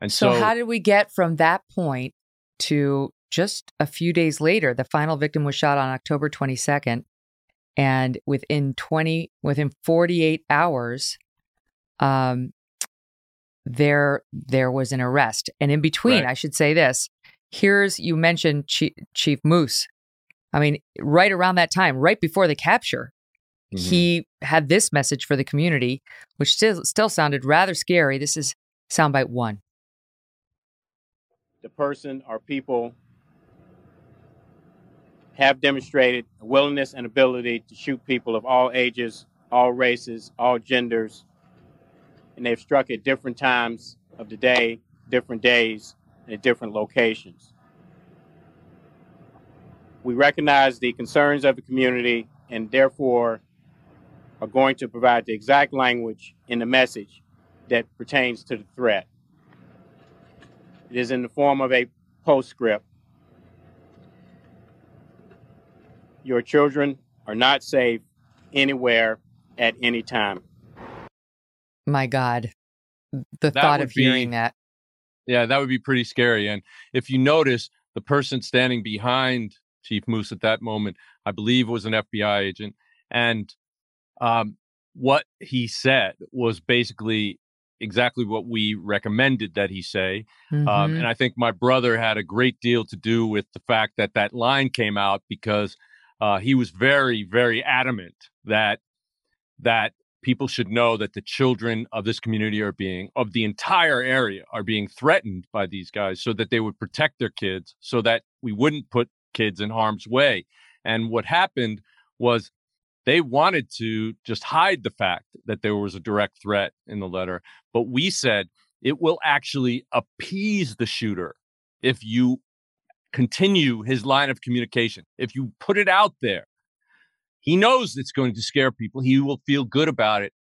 Speaker 3: And
Speaker 1: so,
Speaker 3: so,
Speaker 1: how did we get from that point to just a few days later? The final victim was shot on October 22nd. And within 20, within 48 hours, um, there there was an arrest. And in between,
Speaker 3: Right.
Speaker 1: I should say this. Here's you mentioned Chief, Chief Moose. I mean, right around that time, right before the capture,
Speaker 3: Mhm.
Speaker 1: he had this message for the community, which still still sounded rather scary. This is soundbite one.
Speaker 8: The person or people have demonstrated a willingness and ability to shoot people of all ages, all races, all genders, and they've struck at different times of the day, different days, and at different locations. We recognize the concerns of the community and therefore are going to provide the exact language in the message that pertains to the threat. It is in the form of a postscript. Your children are not safe anywhere at any time.
Speaker 1: My God, the
Speaker 3: That
Speaker 1: thought
Speaker 3: would
Speaker 1: of hearing that.
Speaker 3: Yeah, that would be pretty scary. And if you notice, the person standing behind Chief Moose at that moment, I believe, was an FBI agent. And um, what he said was basically exactly what we recommended that he say. Um,
Speaker 1: Mhm.
Speaker 3: and I think my brother had a great deal to do with the fact that that line came out because uh, he was very, very adamant that that people should know that the children of this community are being of the entire area are being threatened by these guys so that they would protect their kids so that we wouldn't put kids in harm's way and what happened was they wanted to just hide the fact that there was a direct threat in the letter but we said it will actually appease the shooter if you continue his line of communication if you put it out there he knows it's going to scare people. He will feel good about it.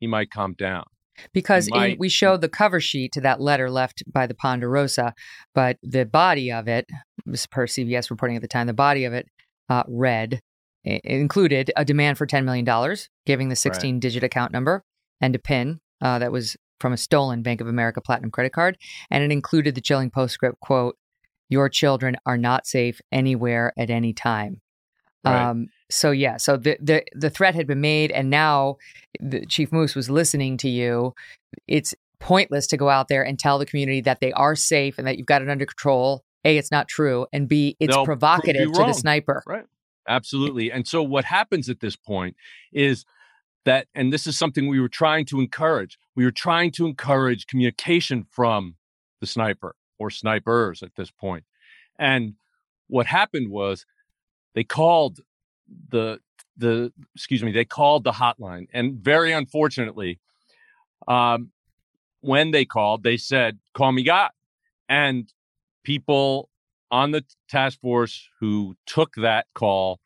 Speaker 3: He might calm down.
Speaker 1: because in, we showed the cover sheet to that letter left by the Ponderosa, but the body of it, was per CBS reporting at the time, the body of it uh, read included a demand for $10 million, giving the 16 digit account number and a PIN uh, that was from a stolen Bank of America Platinum credit card. And it included the chilling postscript quote, Your children are not safe anywhere at any time.
Speaker 3: Right.
Speaker 1: Um, so yeah, so the, the the threat had been made, and now the Chief Moose was listening to you. It's pointless to go out there and tell the community that they are safe and that you've got it under control. A, it's not true, and B, it's
Speaker 3: They'll
Speaker 1: provocative to the sniper.
Speaker 3: Right. Absolutely. And so what happens at this point is that, and this is something we were trying to encourage, we were trying to encourage communication from the sniper or snipers at this point. And what happened was they called the the excuse me they called the hotline and very unfortunately um when they called they said call me god and people on the task force who took that call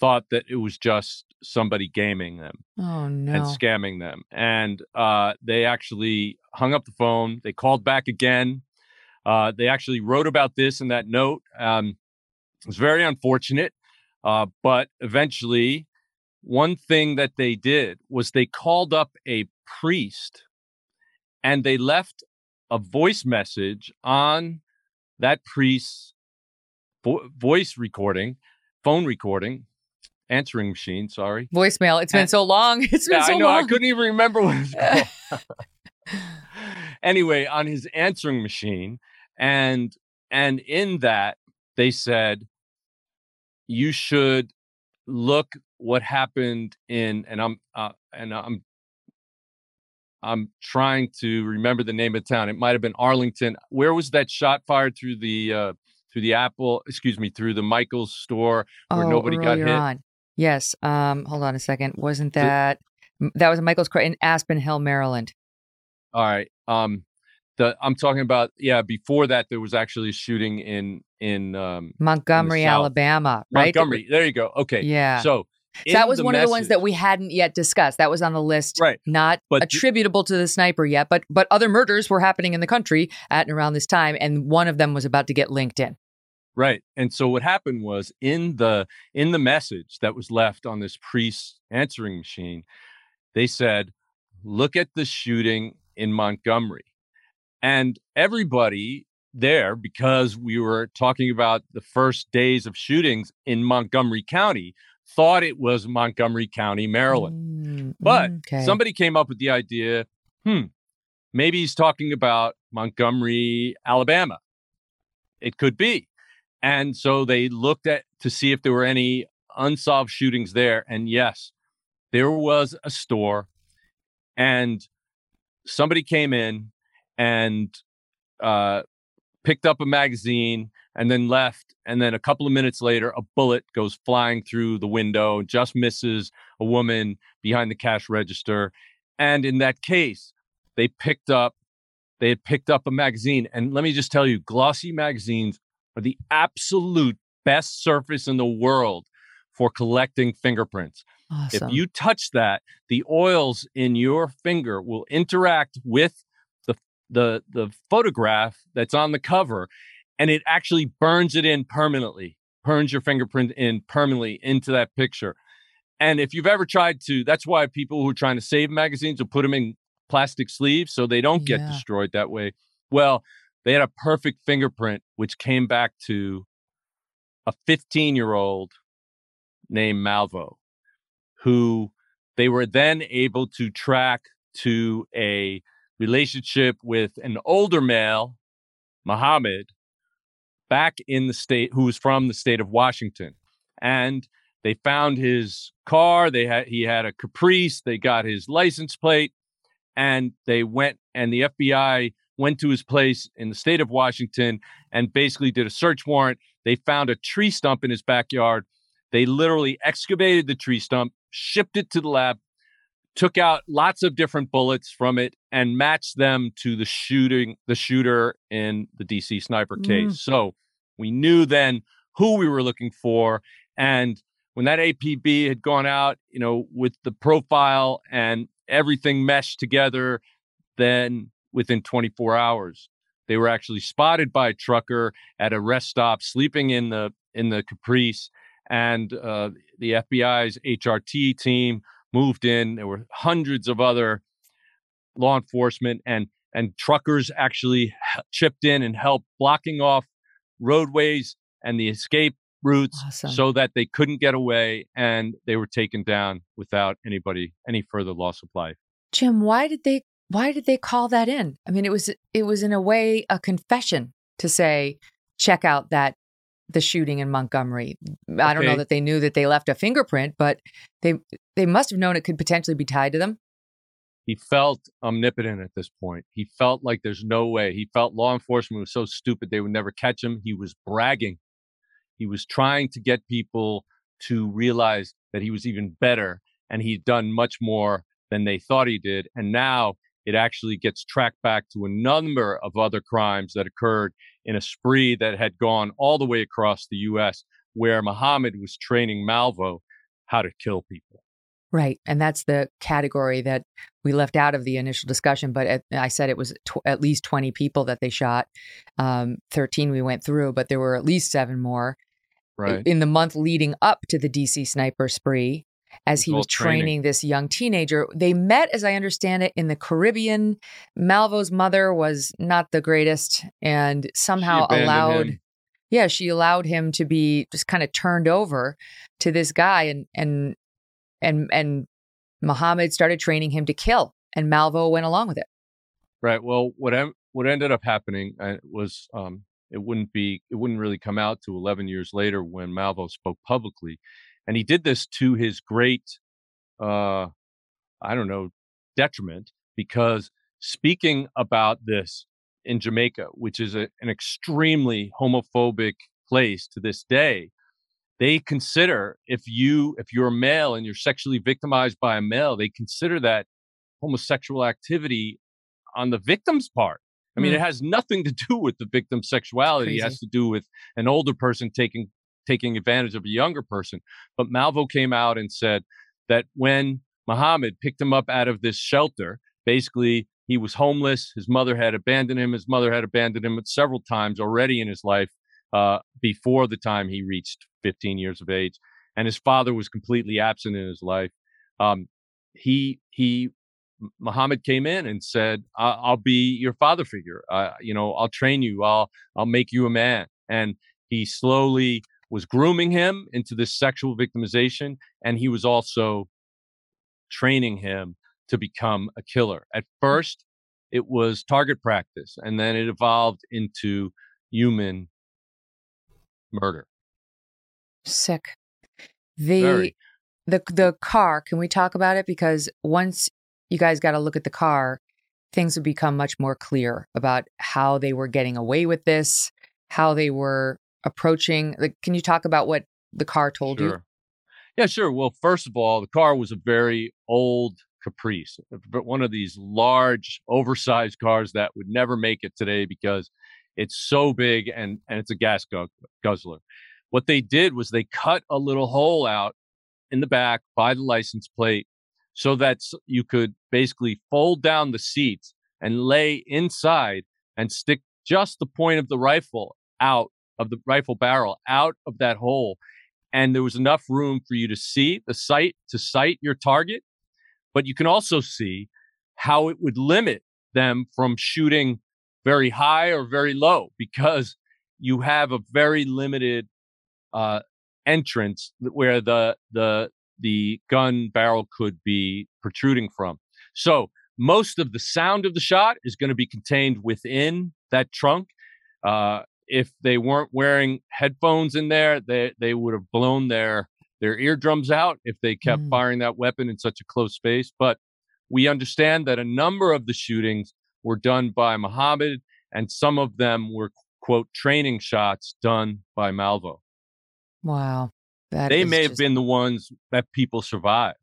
Speaker 3: thought that it was just somebody gaming them
Speaker 1: Oh no!
Speaker 3: and scamming them. And uh, they actually hung up the phone. They called back again. Uh, they actually wrote about this in that note. Um, it was very unfortunate. Uh, but eventually, one thing that they did was they called up a priest and they left a voice message on that priest's vo- voice recording, phone recording, answering machine, sorry.
Speaker 1: Voicemail. It's been so long. It's been
Speaker 3: Yeah,
Speaker 1: so
Speaker 3: I know.
Speaker 1: long.
Speaker 3: I couldn't even remember what it's called. anyway, on his answering machine, and and in that they said you should look what happened in, and I'm uh, and I'm I'm trying to remember the name of the town. It might have been Arlington. Where was that shot fired through the uh, through the Apple? Excuse me, through the Michaels store where
Speaker 1: oh,
Speaker 3: nobody got hit.
Speaker 1: on. Yes. Um. Hold on a second. Wasn't that that was Michael's in Aspen Hill, Maryland?
Speaker 3: All right. Um, the I'm talking about yeah. Before that, there was actually a shooting in in um,
Speaker 1: Montgomery,
Speaker 3: South.
Speaker 1: Alabama. Right.
Speaker 3: Montgomery. There you go. Okay.
Speaker 1: Yeah.
Speaker 3: So
Speaker 1: So that was one of the ones that we hadn't yet discussed. That was on the list,
Speaker 3: right?
Speaker 1: Not
Speaker 3: but
Speaker 1: attributable to the sniper yet, but but other murders were happening in the country at and around this time, and one of them was about to get linked in.
Speaker 3: Right. And so what happened was in the in the message that was left on this priest answering machine, they said, "Look at the shooting in Montgomery." And everybody there because we were talking about the first days of shootings in Montgomery County thought it was Montgomery County, Maryland.
Speaker 1: Mm,
Speaker 3: but
Speaker 1: okay.
Speaker 3: somebody came up with the idea, hmm, maybe he's talking about Montgomery, Alabama. It could be. And so they looked at to see if there were any unsolved shootings there. And yes, there was a store, and somebody came in and uh, picked up a magazine and then left. And then a couple of minutes later, a bullet goes flying through the window, just misses a woman behind the cash register. And in that case, they picked up they had picked up a magazine. And let me just tell you, glossy magazines are the absolute best surface in the world for collecting fingerprints.
Speaker 1: Awesome.
Speaker 3: If you touch that, the oils in your finger will interact with the the the photograph that's on the cover and it actually burns it in permanently. Burns your fingerprint in permanently into that picture. And if you've ever tried to, that's why people who are trying to save magazines will put them in plastic sleeves so they don't get
Speaker 1: Yeah.
Speaker 3: destroyed that way. Well, they had a perfect fingerprint, which came back to a 15 year old named Malvo, who they were then able to track to a relationship with an older male, Muhammad, back in the state, who was from the state of Washington. And they found his car. They had he had a Caprice. They got his license plate, and they went and the FBI went to his place in the state of Washington and basically did a search warrant. They found a tree stump in his backyard. They literally excavated the tree stump, shipped it to the lab, took out lots of different bullets from it, and matched them to the shooting the shooter in the DC sniper case.
Speaker 1: Mm.
Speaker 3: So we knew then who we were looking for. And when that APB had gone out, you know, with the profile and everything meshed together, then within 24 hours, they were actually spotted by a trucker at a rest stop, sleeping in the in the Caprice, and uh, the FBI's HRT team moved in. There were hundreds of other law enforcement and and truckers actually chipped in and helped blocking off roadways and the escape routes
Speaker 1: Awesome.
Speaker 3: so that they couldn't get away and they were taken down without anybody any further loss of life.
Speaker 1: Jim, why did they why did they call that in? I mean, it was it was in a way a confession to say, check out that the shooting in Montgomery. I don't know that they knew that they left a fingerprint, but they they must have known it could potentially be tied to them.
Speaker 3: he felt omnipotent at this point. He felt like there's no way. He felt law enforcement was so stupid they would never catch him. He was bragging. He was trying to get people to realize that he was even better and he'd done much more than they thought he did. And now it actually gets tracked back to a number of other crimes that occurred in a spree that had gone all the way across the US where Muhammad was training Malvo how to kill people.
Speaker 1: Right. And that's the category that we left out of the initial discussion. But at, I said it was tw- at least 20 people that they shot. Um, 13 we went through, but there were at least seven more
Speaker 3: Right.
Speaker 1: in the month leading up to the DC sniper spree. As he was training
Speaker 3: training.
Speaker 1: this young teenager, they met, as I understand it, in the Caribbean. Malvo's mother was not the greatest, and somehow allowed
Speaker 3: him.
Speaker 1: yeah, she allowed him to be just kind of turned over to this guy and and and and Muhammad started training him to kill and Malvo went along with it.
Speaker 3: Right. Well, what em- what ended up happening uh, was um, it wouldn't be it wouldn't really come out to 11 years later when Malvo spoke publicly, and he did this to his great, uh, I don't know, detriment because speaking about this in Jamaica, which is a, an extremely homophobic place to this day, they consider if you if you're a male and you're sexually victimized by a male, they consider that homosexual activity on the victim's part. I mean,
Speaker 1: Mm.
Speaker 3: it has nothing to do with the victim's sexuality. It has to do with an older person taking taking advantage of a younger person. But Malvo came out and said that when Muhammad picked him up out of this shelter, basically he was homeless. His mother had abandoned him. His mother had abandoned him several times already in his life uh, before the time he reached 15 years of age, and his father was completely absent in his life. Um, he he Muhammad came in and said, "I'll be your father figure. Uh, you know, I'll train you. I'll I'll make you a man." And he slowly was grooming him into this sexual victimization, and he was also training him to become a killer. At hmm. first, it was target practice, and then it evolved into human murder.
Speaker 1: Sick. The
Speaker 3: Very.
Speaker 1: the the car, can we talk about it because once you guys got to look at the car, things would become much more clear about how they were getting away with this, how they were approaching. Like, can you talk about what the car told you?
Speaker 3: Yeah, sure. Well, first of all, the car was a very old Caprice, but one of these large, oversized cars that would never make it today because it's so big and and it's a gas gu- guzzler. What they did was they cut a little hole out in the back by the license plate so that you could basically fold down the seats and lay inside and stick just the point of the rifle out of the rifle barrel out of that hole and there was enough room for you to see the sight to sight your target but you can also see how it would limit them from shooting very high or very low because you have a very limited uh, entrance where the the the gun barrel could be protruding from. So most of the sound of the shot is going to be contained within that trunk. Uh, if they weren't wearing headphones in there, they they would have blown their their eardrums out if they kept
Speaker 1: Mm.
Speaker 3: firing that weapon in such a close space. But we understand that a number of the shootings were done by Muhammad, and some of them were quote training shots done by Malvo.
Speaker 1: Wow. That
Speaker 3: they may have been the ones that people survived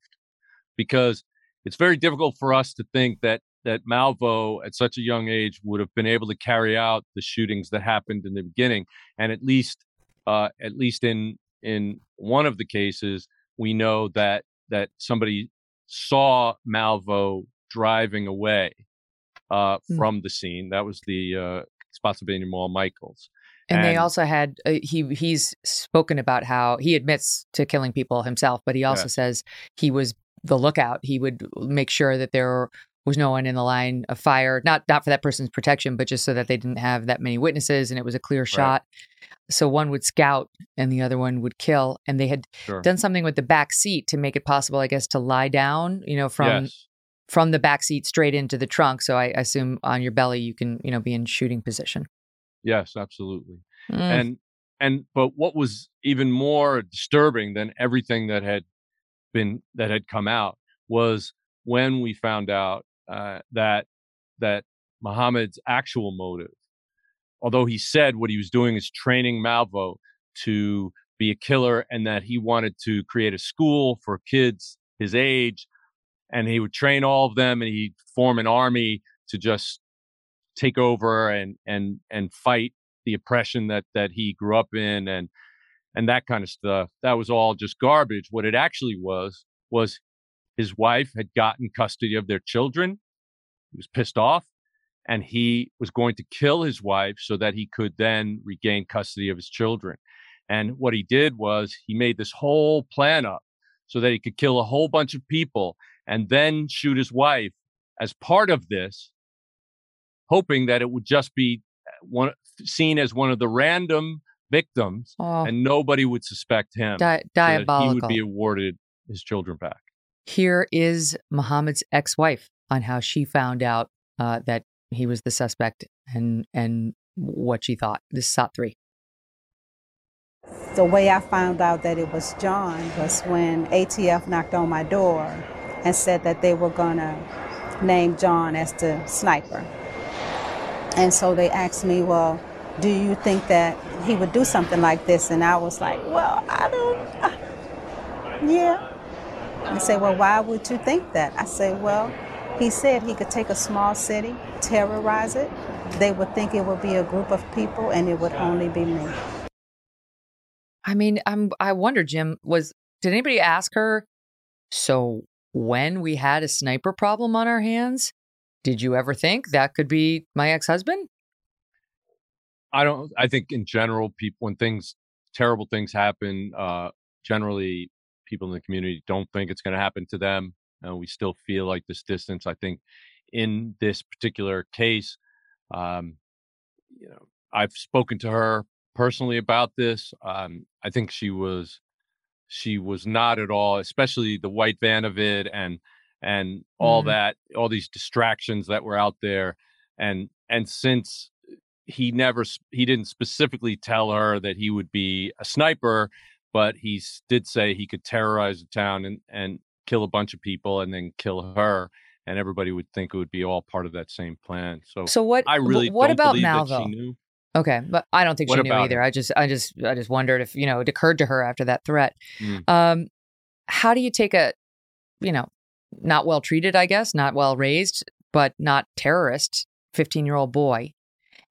Speaker 3: because it's very difficult for us to think that that Malvo at such a young age would have been able to carry out the shootings that happened in the beginning and at least uh, at least in in one of the cases we know that that somebody saw Malvo driving away uh,
Speaker 1: Hmm.
Speaker 3: from the scene that was the uh, Spotsylvania Mall Michaels
Speaker 1: And, they also had uh, he he's spoken about how he admits to killing people himself, but he also
Speaker 3: Yes.
Speaker 1: says he was the lookout. He would make sure that there was no one in the line of fire, not not for that person's protection, but just so that they didn't have that many witnesses and it was a clear shot. So one would scout and the other one would kill. And they had
Speaker 3: Sure.
Speaker 1: done something with the back seat to make it possible, I guess, to lie down, you know, from
Speaker 3: yes
Speaker 1: from the back seat straight into the trunk. So I assume on your belly you can, you know, be in shooting position.
Speaker 3: yes absolutely
Speaker 1: Mm.
Speaker 3: and and but what was even more disturbing than everything that had been that had come out was when we found out uh, that that Muhammad's actual motive, although he said what he was doing is training Malvo to be a killer and that he wanted to create a school for kids his age and he would train all of them and he'd form an army to just take over and and and fight the oppression that that he grew up in and and that kind of stuff. That was all just garbage. What it actually was was his wife had gotten custody of their children. He was pissed off and he was going to kill his wife so that he could then regain custody of his children. And what he did was he made this whole plan up so that he could kill a whole bunch of people and then shoot his wife as part of this hoping that it would just be uh, one seen as one of the random victims
Speaker 1: Oh,
Speaker 3: and nobody would suspect him
Speaker 1: di-
Speaker 3: so that he would be awarded his children back
Speaker 1: Here is Muhammad's ex-wife on how she found out uh, that he was the suspect and and what she thought. This is SOT three.
Speaker 9: The way I found out that it was John was when ATF knocked on my door and said that they were going to name John as the sniper. And so they asked me, Well, do you think that he would do something like this? And I was like, Well, I don't. yeah. They say, Well, why would you think that? I say, Well, he said he could take a small city, terrorize it. They would think it would be a group of people, and it would only be me.
Speaker 1: I mean, I'm I wonder, Jim, was did anybody ask her? So when we had a sniper problem on our hands, did you ever think that could be my ex-husband?
Speaker 3: I don't. I think in general, people when things terrible things happen, uh, generally people in the community don't think it's going to happen to them. and we still feel like this distance. I think in this particular case, um, you know, I've spoken to her personally about this. Um, I think she was she was not at all, especially the white van of it and and all
Speaker 1: Mhm.
Speaker 3: that, all these distractions that were out there, and and since he never he didn't specifically tell her that he would be a sniper, but he did say he could terrorize the town and and kill a bunch of people and then kill her, and everybody would think it would be all part of that same plan. So
Speaker 1: So what
Speaker 3: I really
Speaker 1: what
Speaker 3: don't
Speaker 1: about Malvo?
Speaker 3: she knew.
Speaker 1: Okay, but I don't think
Speaker 3: What
Speaker 1: she knew either.
Speaker 3: it?
Speaker 1: I just I just I just wondered if, you know, it occurred to her after that threat.
Speaker 3: Mm.
Speaker 1: Um how do you take a, you know, not well treated, I guess, not well raised, but not terrorist 15-year-old boy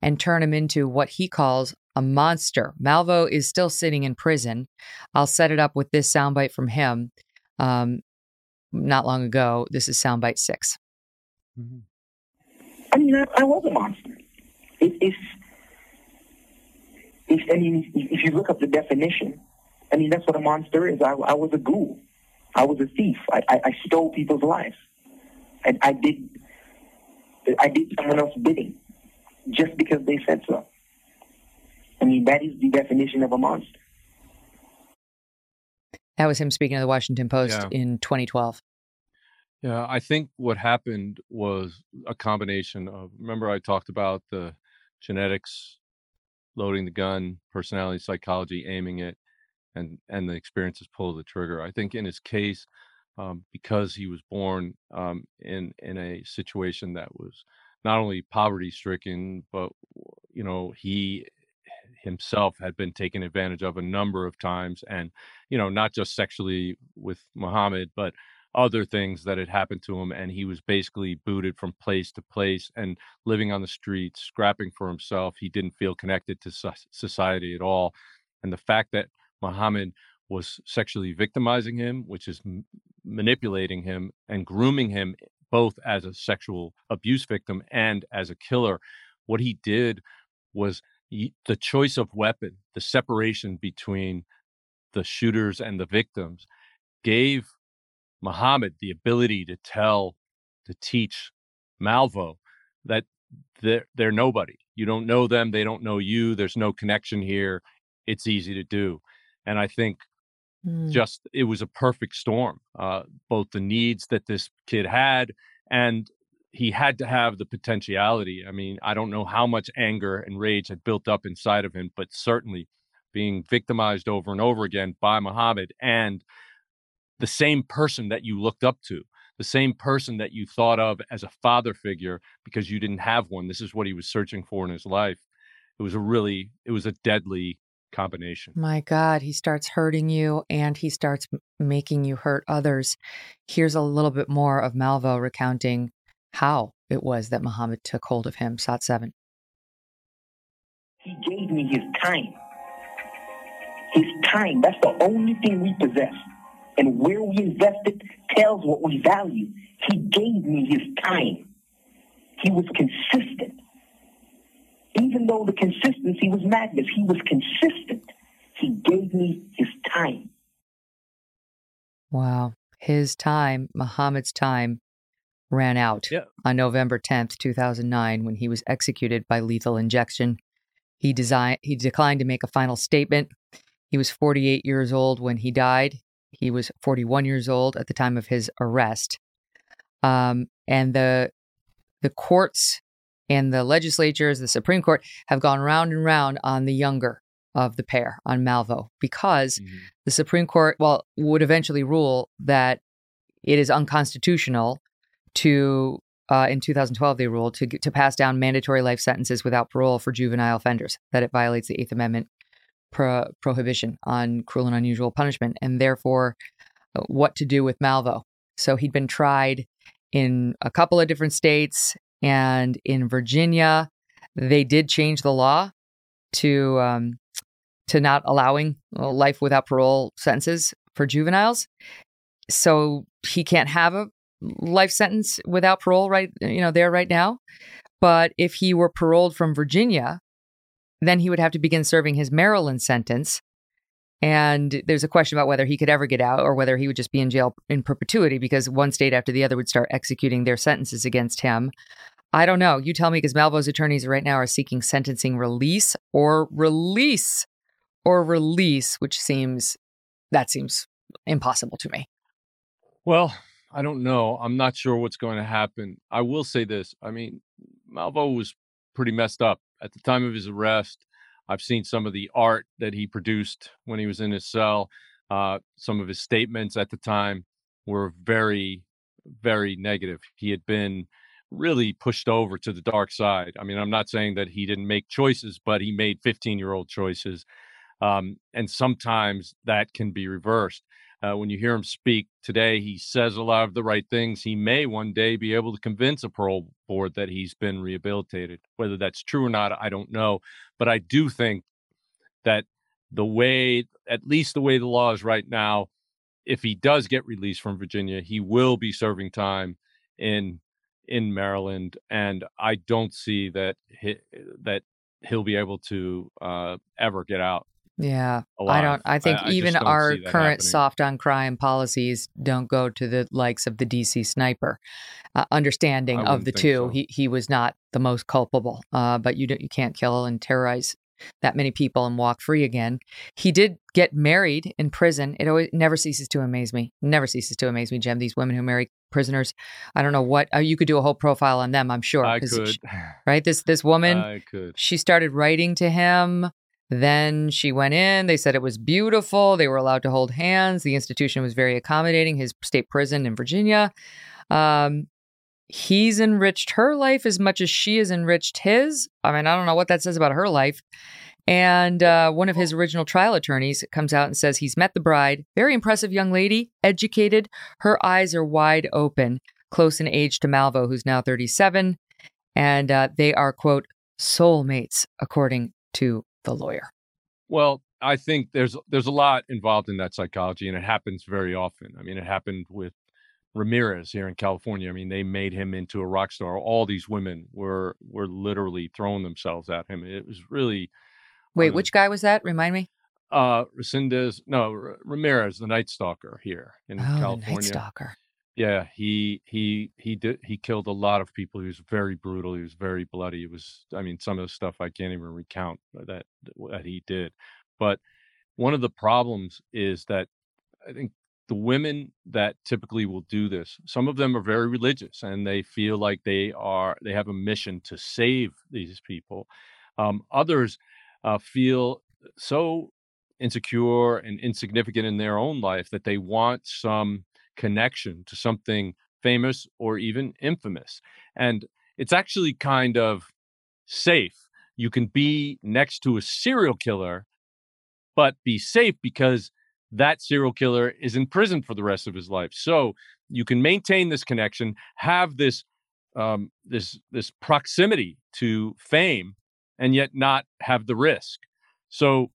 Speaker 1: and turn him into what he calls a monster. Malvo is still sitting in prison. I'll set it up with this soundbite from him um, not long ago. This is soundbite six.
Speaker 10: I mean, I, I was a monster. It, it's, it's, I mean, if if you look up the definition, I mean, that's what a monster is. I, I was a ghoul. I was a thief. I, I, I stole people's lives. I, I did, I did someone else's bidding just because they said so. I mean, that is the definition of a monster.
Speaker 1: That was him speaking to the Washington Post
Speaker 3: Yeah.
Speaker 1: in 2012.
Speaker 3: Yeah, I think what happened was a combination of remember I talked about the genetics, loading the gun, personality, psychology, aiming it, and and the experiences pull the trigger. I think in his case, um, because he was born um, in in a situation that was not only poverty stricken, but you know he himself had been taken advantage of a number of times, and you know not just sexually with Muhammad, but other things that had happened to him and he was basically booted from place to place and living on the streets scrapping for himself. He didn't feel connected to society at all and the fact that muhammad was sexually victimizing him which is m- manipulating him and grooming him eh, both as a sexual abuse victim and as a killer what he did was the choice of weapon the separation between the shooters and the victims gave Muhammad the ability to tell, to teach Malvo that they're, they're nobody. You don't know them. They don't know you. There's no connection here. It's easy to do. And I think
Speaker 1: Mm.
Speaker 3: just it was a perfect storm, uh, both the needs that this kid had and he had to have the potentiality. I mean, I don't know how much anger and rage had built up inside of him, but certainly being victimized over and over again by Muhammad and the same person that you looked up to, the same person that you thought of as a father figure because you didn't have one. This is what he was searching for in his life. It was a really, it was a deadly combination.
Speaker 1: My God, he starts hurting you and he starts making you hurt others. Here's a little bit more of Malvo recounting how it was that Muhammad took hold of him. Sot 7.
Speaker 10: He gave me his time. His time, that's the only thing we possess. And where we invest it tells what we value. He gave me his time. He was consistent. Even though the consistency was madness, he was consistent. He gave me his time.
Speaker 1: Wow. His time, Muhammad's time, ran out
Speaker 3: Yeah.
Speaker 1: on November 10th, 2009, when he was executed by lethal injection. He, designed, he declined to make a final statement. He was 48 years old when he died. He was 41 years old at the time of his arrest. Um, and the the courts and the legislatures, the Supreme Court, have gone round and round on the younger of the pair, on Malvo, because the Supreme Court, well, would eventually rule that it is unconstitutional to, uh, in 2012, they ruled to to pass down mandatory life sentences without parole for juvenile offenders. That it violates the Eighth Amendment pro- prohibition on cruel and unusual punishment, and therefore, uh, what to do with Malvo. So he'd been tried in a couple of different states, and in Virginia, they did change the law to um, to not allowing uh, life without parole sentences for juveniles. So he can't have a life sentence without parole right you know there right now. But if he were paroled from Virginia, then he would have to begin serving his Maryland sentence. And there's a question about whether he could ever get out or whether he would just be in jail in perpetuity because one state after the other would start executing their sentences against him. I don't know. You tell me because Malvo's attorneys right now are seeking sentencing release or release or release, which seems that seems impossible to me.
Speaker 3: Well, I don't know. I'm not sure what's going to happen. I will say this. I mean, Malvo was pretty messed up at the time of his arrest. I've seen some of the art that he produced when he was in his cell. Uh, some of his statements at the time were very, very negative. He had been really pushed over to the dark side. I mean, I'm not saying that he didn't make choices, but he made 15 year old choices. Um, and sometimes that can be reversed. Uh, when you hear him speak today, he says a lot of the right things. He may one day be able to convince a parole board that he's been rehabilitated. Whether that's true or not, I don't know. But I do think that the way, at least the way the law is right now, if he does get released from Virginia, he will be serving time in in Maryland, and I don't see that he, that he'll be able to uh, ever get out.
Speaker 1: Yeah. I don't. I think
Speaker 3: I
Speaker 1: even
Speaker 3: don't
Speaker 1: our current
Speaker 3: happening.
Speaker 1: soft on crime policies don't go to the likes of the DC sniper. Uh, understanding of the two,
Speaker 3: so.
Speaker 1: he he was not the most culpable. Uh, but you don't, you can't kill and terrorize that many people and walk free again. He did get married in prison. It always never ceases to amaze me. Never ceases to amaze me, Jim. These women who marry prisoners. I don't know what uh, you could do a whole profile on them. I'm sure.
Speaker 3: I could.
Speaker 1: she- right? This this woman.
Speaker 3: I could.
Speaker 1: She started writing to him. Then she went in. They said it was beautiful. They were allowed to hold hands. The institution was very accommodating. His state prison in Virginia. Um, he's enriched her life as much as she has enriched his. I mean, I don't know what that says about her life. And uh, one of his original trial attorneys comes out and says he's met the bride. Very impressive young lady, educated. Her eyes are wide open, close in age to Malvo, who's now 37. And uh, they are, quote, soulmates, according to the lawyer.
Speaker 3: Well, I think there's there's a lot involved in that psychology, and it happens very often. I mean, it happened with Ramirez here in California. I mean, they made him into a rock star. All these women were were literally throwing themselves at him. It was really
Speaker 1: Wait,
Speaker 3: Um,
Speaker 1: which guy was that? Remind me.
Speaker 3: uh Resendez, no, R- Ramirez, the Night Stalker here in
Speaker 1: Oh, the
Speaker 3: California.
Speaker 1: Night Stalker.
Speaker 3: Yeah, he he he did he killed a lot of people. He was very brutal. He was very bloody. It was I mean some of the stuff I can't even recount that that he did. But one of the problems is that I think the women that typically will do this, some of them are very religious and they feel like they are they have a mission to save these people. Um, others uh, feel so insecure and insignificant in their own life that they want some connection to something famous or even infamous. And it's actually kind of safe. You can be next to a serial killer, but be safe because that serial killer is in prison for the rest of his life. So you can maintain this connection, have this um, this this proximity to fame, and yet not have the risk. So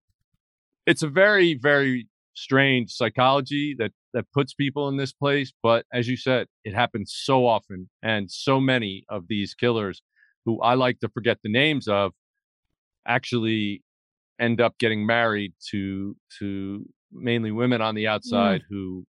Speaker 3: it's a very very strange psychology that that puts people in this place. But as you said, it happens so often, and so many of these killers, who I like to forget the names of, actually end up getting married to to mainly women on the outside who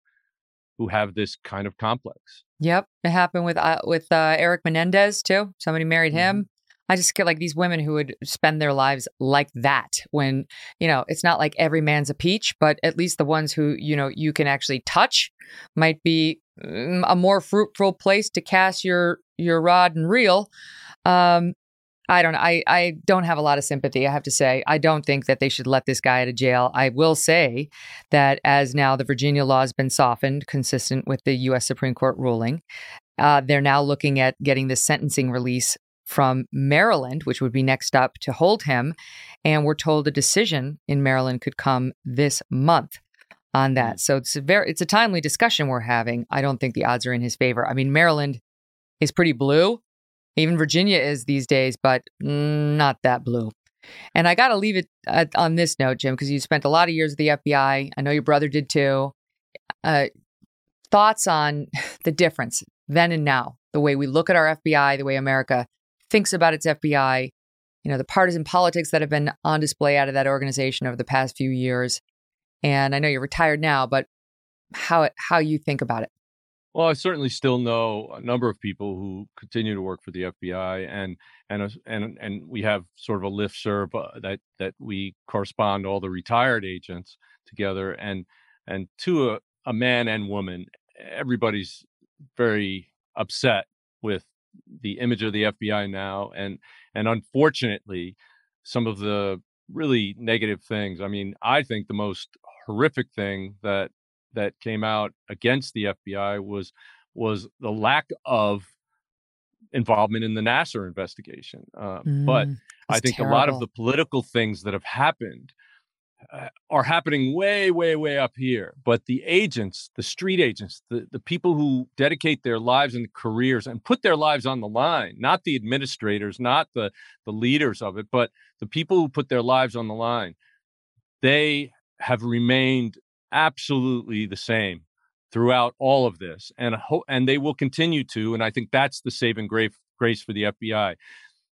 Speaker 3: who have this kind of complex.
Speaker 1: Yep, it happened with uh, with uh, Eric Menendez too. Somebody married him. I just get like these women who would spend their lives like that when, you know, it's not like every man's a peach, but at least the ones who, you know, you can actually touch might be mm, a more fruitful place to cast your your rod and reel. Um, I don't know. I, I don't have a lot of sympathy, I have to say. I don't think that they should let this guy out of jail. I will say that as now the Virginia law has been softened, consistent with the U.S. Supreme Court ruling, uh, they're now looking at getting the sentencing release from Maryland, which would be next up to hold him. And we're told a decision in Maryland could come this month on that. So it's a very it's a timely discussion we're having. I don't think the odds are in his favor. I mean, Maryland is pretty blue. Even Virginia is these days, but not that blue. And I got to leave it at, on this note, Jim, because you spent a lot of years at the FBI. I know your brother did too. Uh, thoughts on the difference then and now, the way we look at our FBI, the way America thinks about its FBI, you know, the partisan politics that have been on display out of that organization over the past few years. And I know you're retired now, but how how you think about it?
Speaker 3: Well, I certainly still know a number of people who continue to work for the FBI, and and and and we have sort of a listserv uh, that that we correspond all the retired agents together, and and to a, a man and woman, everybody's very upset with the image of the FBI now, and and unfortunately, some of the really negative things. I mean, I think the most horrific thing that that came out against the FBI was was the lack of involvement in the Nassar investigation. Uh, mm, but I think terrible. a lot of the political things that have happened Uh, are happening way, way, way up here. But the agents, the street agents, the, the people who dedicate their lives and careers and put their lives on the line, not the administrators, not the, the leaders of it, but the people who put their lives on the line, they have remained absolutely the same throughout all of this and ho- and they will continue to and i think that's the saving grace for the fbi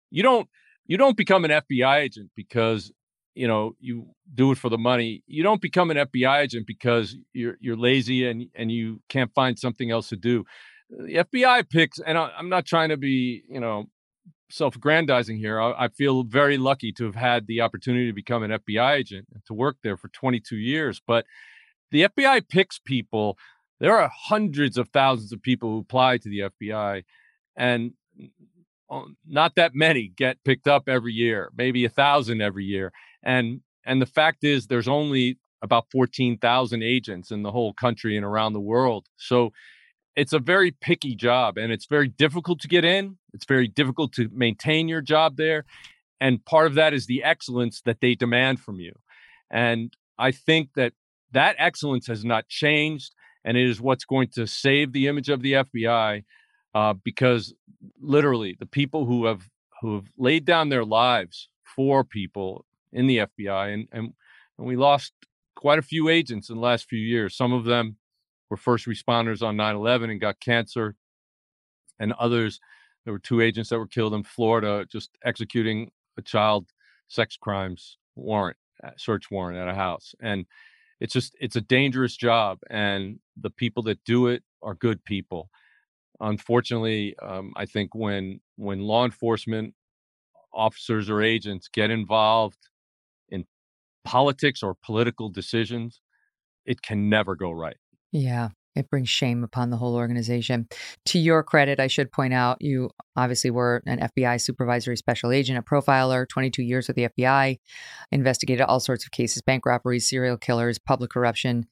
Speaker 3: you don't you don't become an fbi agent because you know you do it for the money you don't become an fbi agent because you're you're lazy and and you can't find something else to do the fbi picks and I, i'm not trying to be you know self-aggrandizing here I, I feel very lucky to have had the opportunity to become an fbi agent and to work there for 22 years but the FBI picks people. There are hundreds of thousands of people who apply to the FBI, and not that many get picked up every year. Maybe a thousand every year. And and the fact is, there's only about 14,000 agents in the whole country and around the world. So it's a very picky job and it's very difficult to get in. It's very difficult to maintain your job there. And part of that is the excellence that they demand from you. And I think that that excellence has not changed, and it is what's going to save the image of the FBI. Uh, because literally, the people who have who have laid down their lives for people in the FBI, and and, and we lost quite a few agents in the last few years. Some of them were first responders on 9/11 and got cancer, and others. There were two agents that were killed in Florida just executing a child sex crimes warrant, search warrant at a house, and it's just it's a dangerous job and the people that do it are good people unfortunately um, i think when when law enforcement officers or agents get involved in politics or political decisions it can never go right
Speaker 1: yeah it brings shame upon the whole organization. To your credit, I should point out you obviously were an FBI supervisory special agent, a profiler, 22 years with the FBI, investigated all sorts of cases bank robberies, serial killers, public corruption,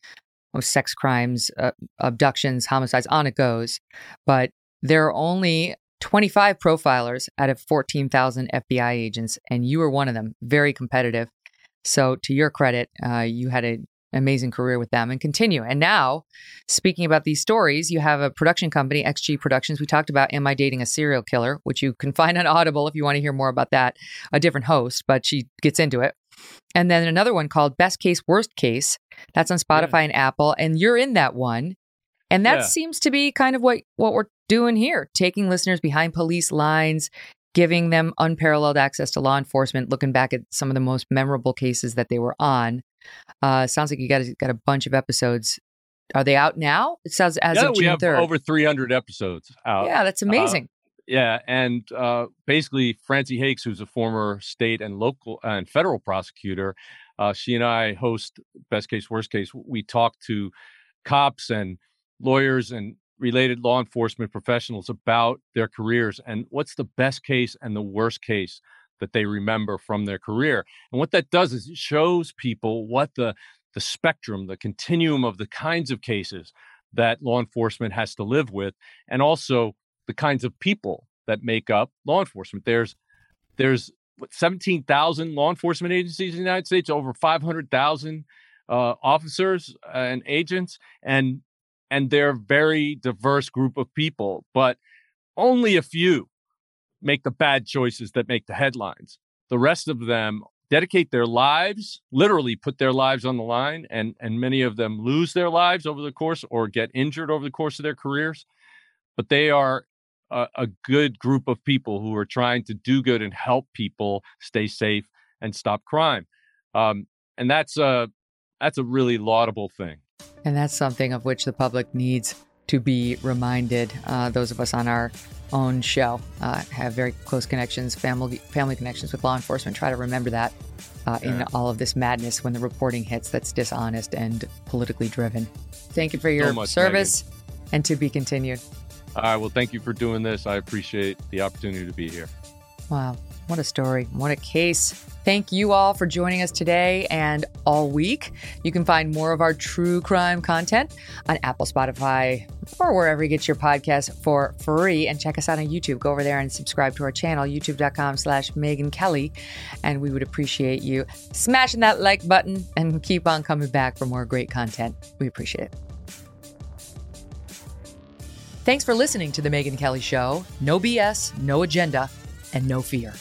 Speaker 1: sex crimes, uh, abductions, homicides, on it goes. But there are only 25 profilers out of 14,000 FBI agents, and you were one of them, very competitive. So, to your credit, uh, you had an amazing career with them and continue. And now, speaking about these stories, you have a production company, XG Productions. We talked about Am I Dating a Serial Killer, which you can find on Audible if you want to hear more about that. A different host, but she gets into it. And then another one called Best Case, Worst Case. That's on Spotify yeah. and Apple. And you're in that one. And that yeah. seems to be kind of what, what we're doing here, taking listeners behind police lines, giving them unparalleled access to law enforcement, looking back at some of the most memorable cases that they were on. Uh, sounds like you got got a bunch of episodes. Are they out now? It sounds as
Speaker 3: yeah,
Speaker 1: of June
Speaker 3: we have
Speaker 1: 3rd.
Speaker 3: over 300 episodes out.
Speaker 1: Yeah, that's uh, amazing. Uh,
Speaker 3: yeah, and uh, basically, Francey Hakes, who's a former state and local and federal prosecutor, uh, she and I host Best Case, Worst Case. We talk to cops and lawyers and related law enforcement professionals about their careers and what's the best case and the worst case that they remember from their career. And what that does is it shows people what the the spectrum, the continuum of the kinds of cases that law enforcement has to live with, and also the kinds of people that make up law enforcement. There's there's 17,000 law enforcement agencies in the United States, over 500,000 uh, officers and agents, and and they're a very diverse group of people, but only a few make the bad choices that make the headlines. the rest of them dedicate their lives, literally put their lives on the line, and and many of them lose their lives over the course or get injured over the course of their careers. But they are a, a good group of people who are trying to do good and help people stay safe and stop crime. Um, and that's a that's a really laudable thing.
Speaker 1: And that's something of which the public needs to be reminded. Uh, those of us on our own show uh, have very close connections, family family connections with law enforcement. Try to remember that uh, in yeah. all of this madness when the reporting hits that's dishonest and politically driven. Thank you for your so much, service, Megyn. and to be continued.
Speaker 3: All right. Well, thank you for doing this. I appreciate the opportunity to be here.
Speaker 1: Wow. What a story. What a case. Thank you all for joining us today and all week. You can find more of our true crime content on Apple, Spotify, or wherever you get your podcasts for free. And check us out on YouTube. Go over there and subscribe to our channel, youtube.com slash Megyn Kelly. And we would appreciate you smashing that like button and keep on coming back for more great content. We appreciate it. Thanks for listening to The Megyn Kelly Show. No BS, no agenda, and no fear.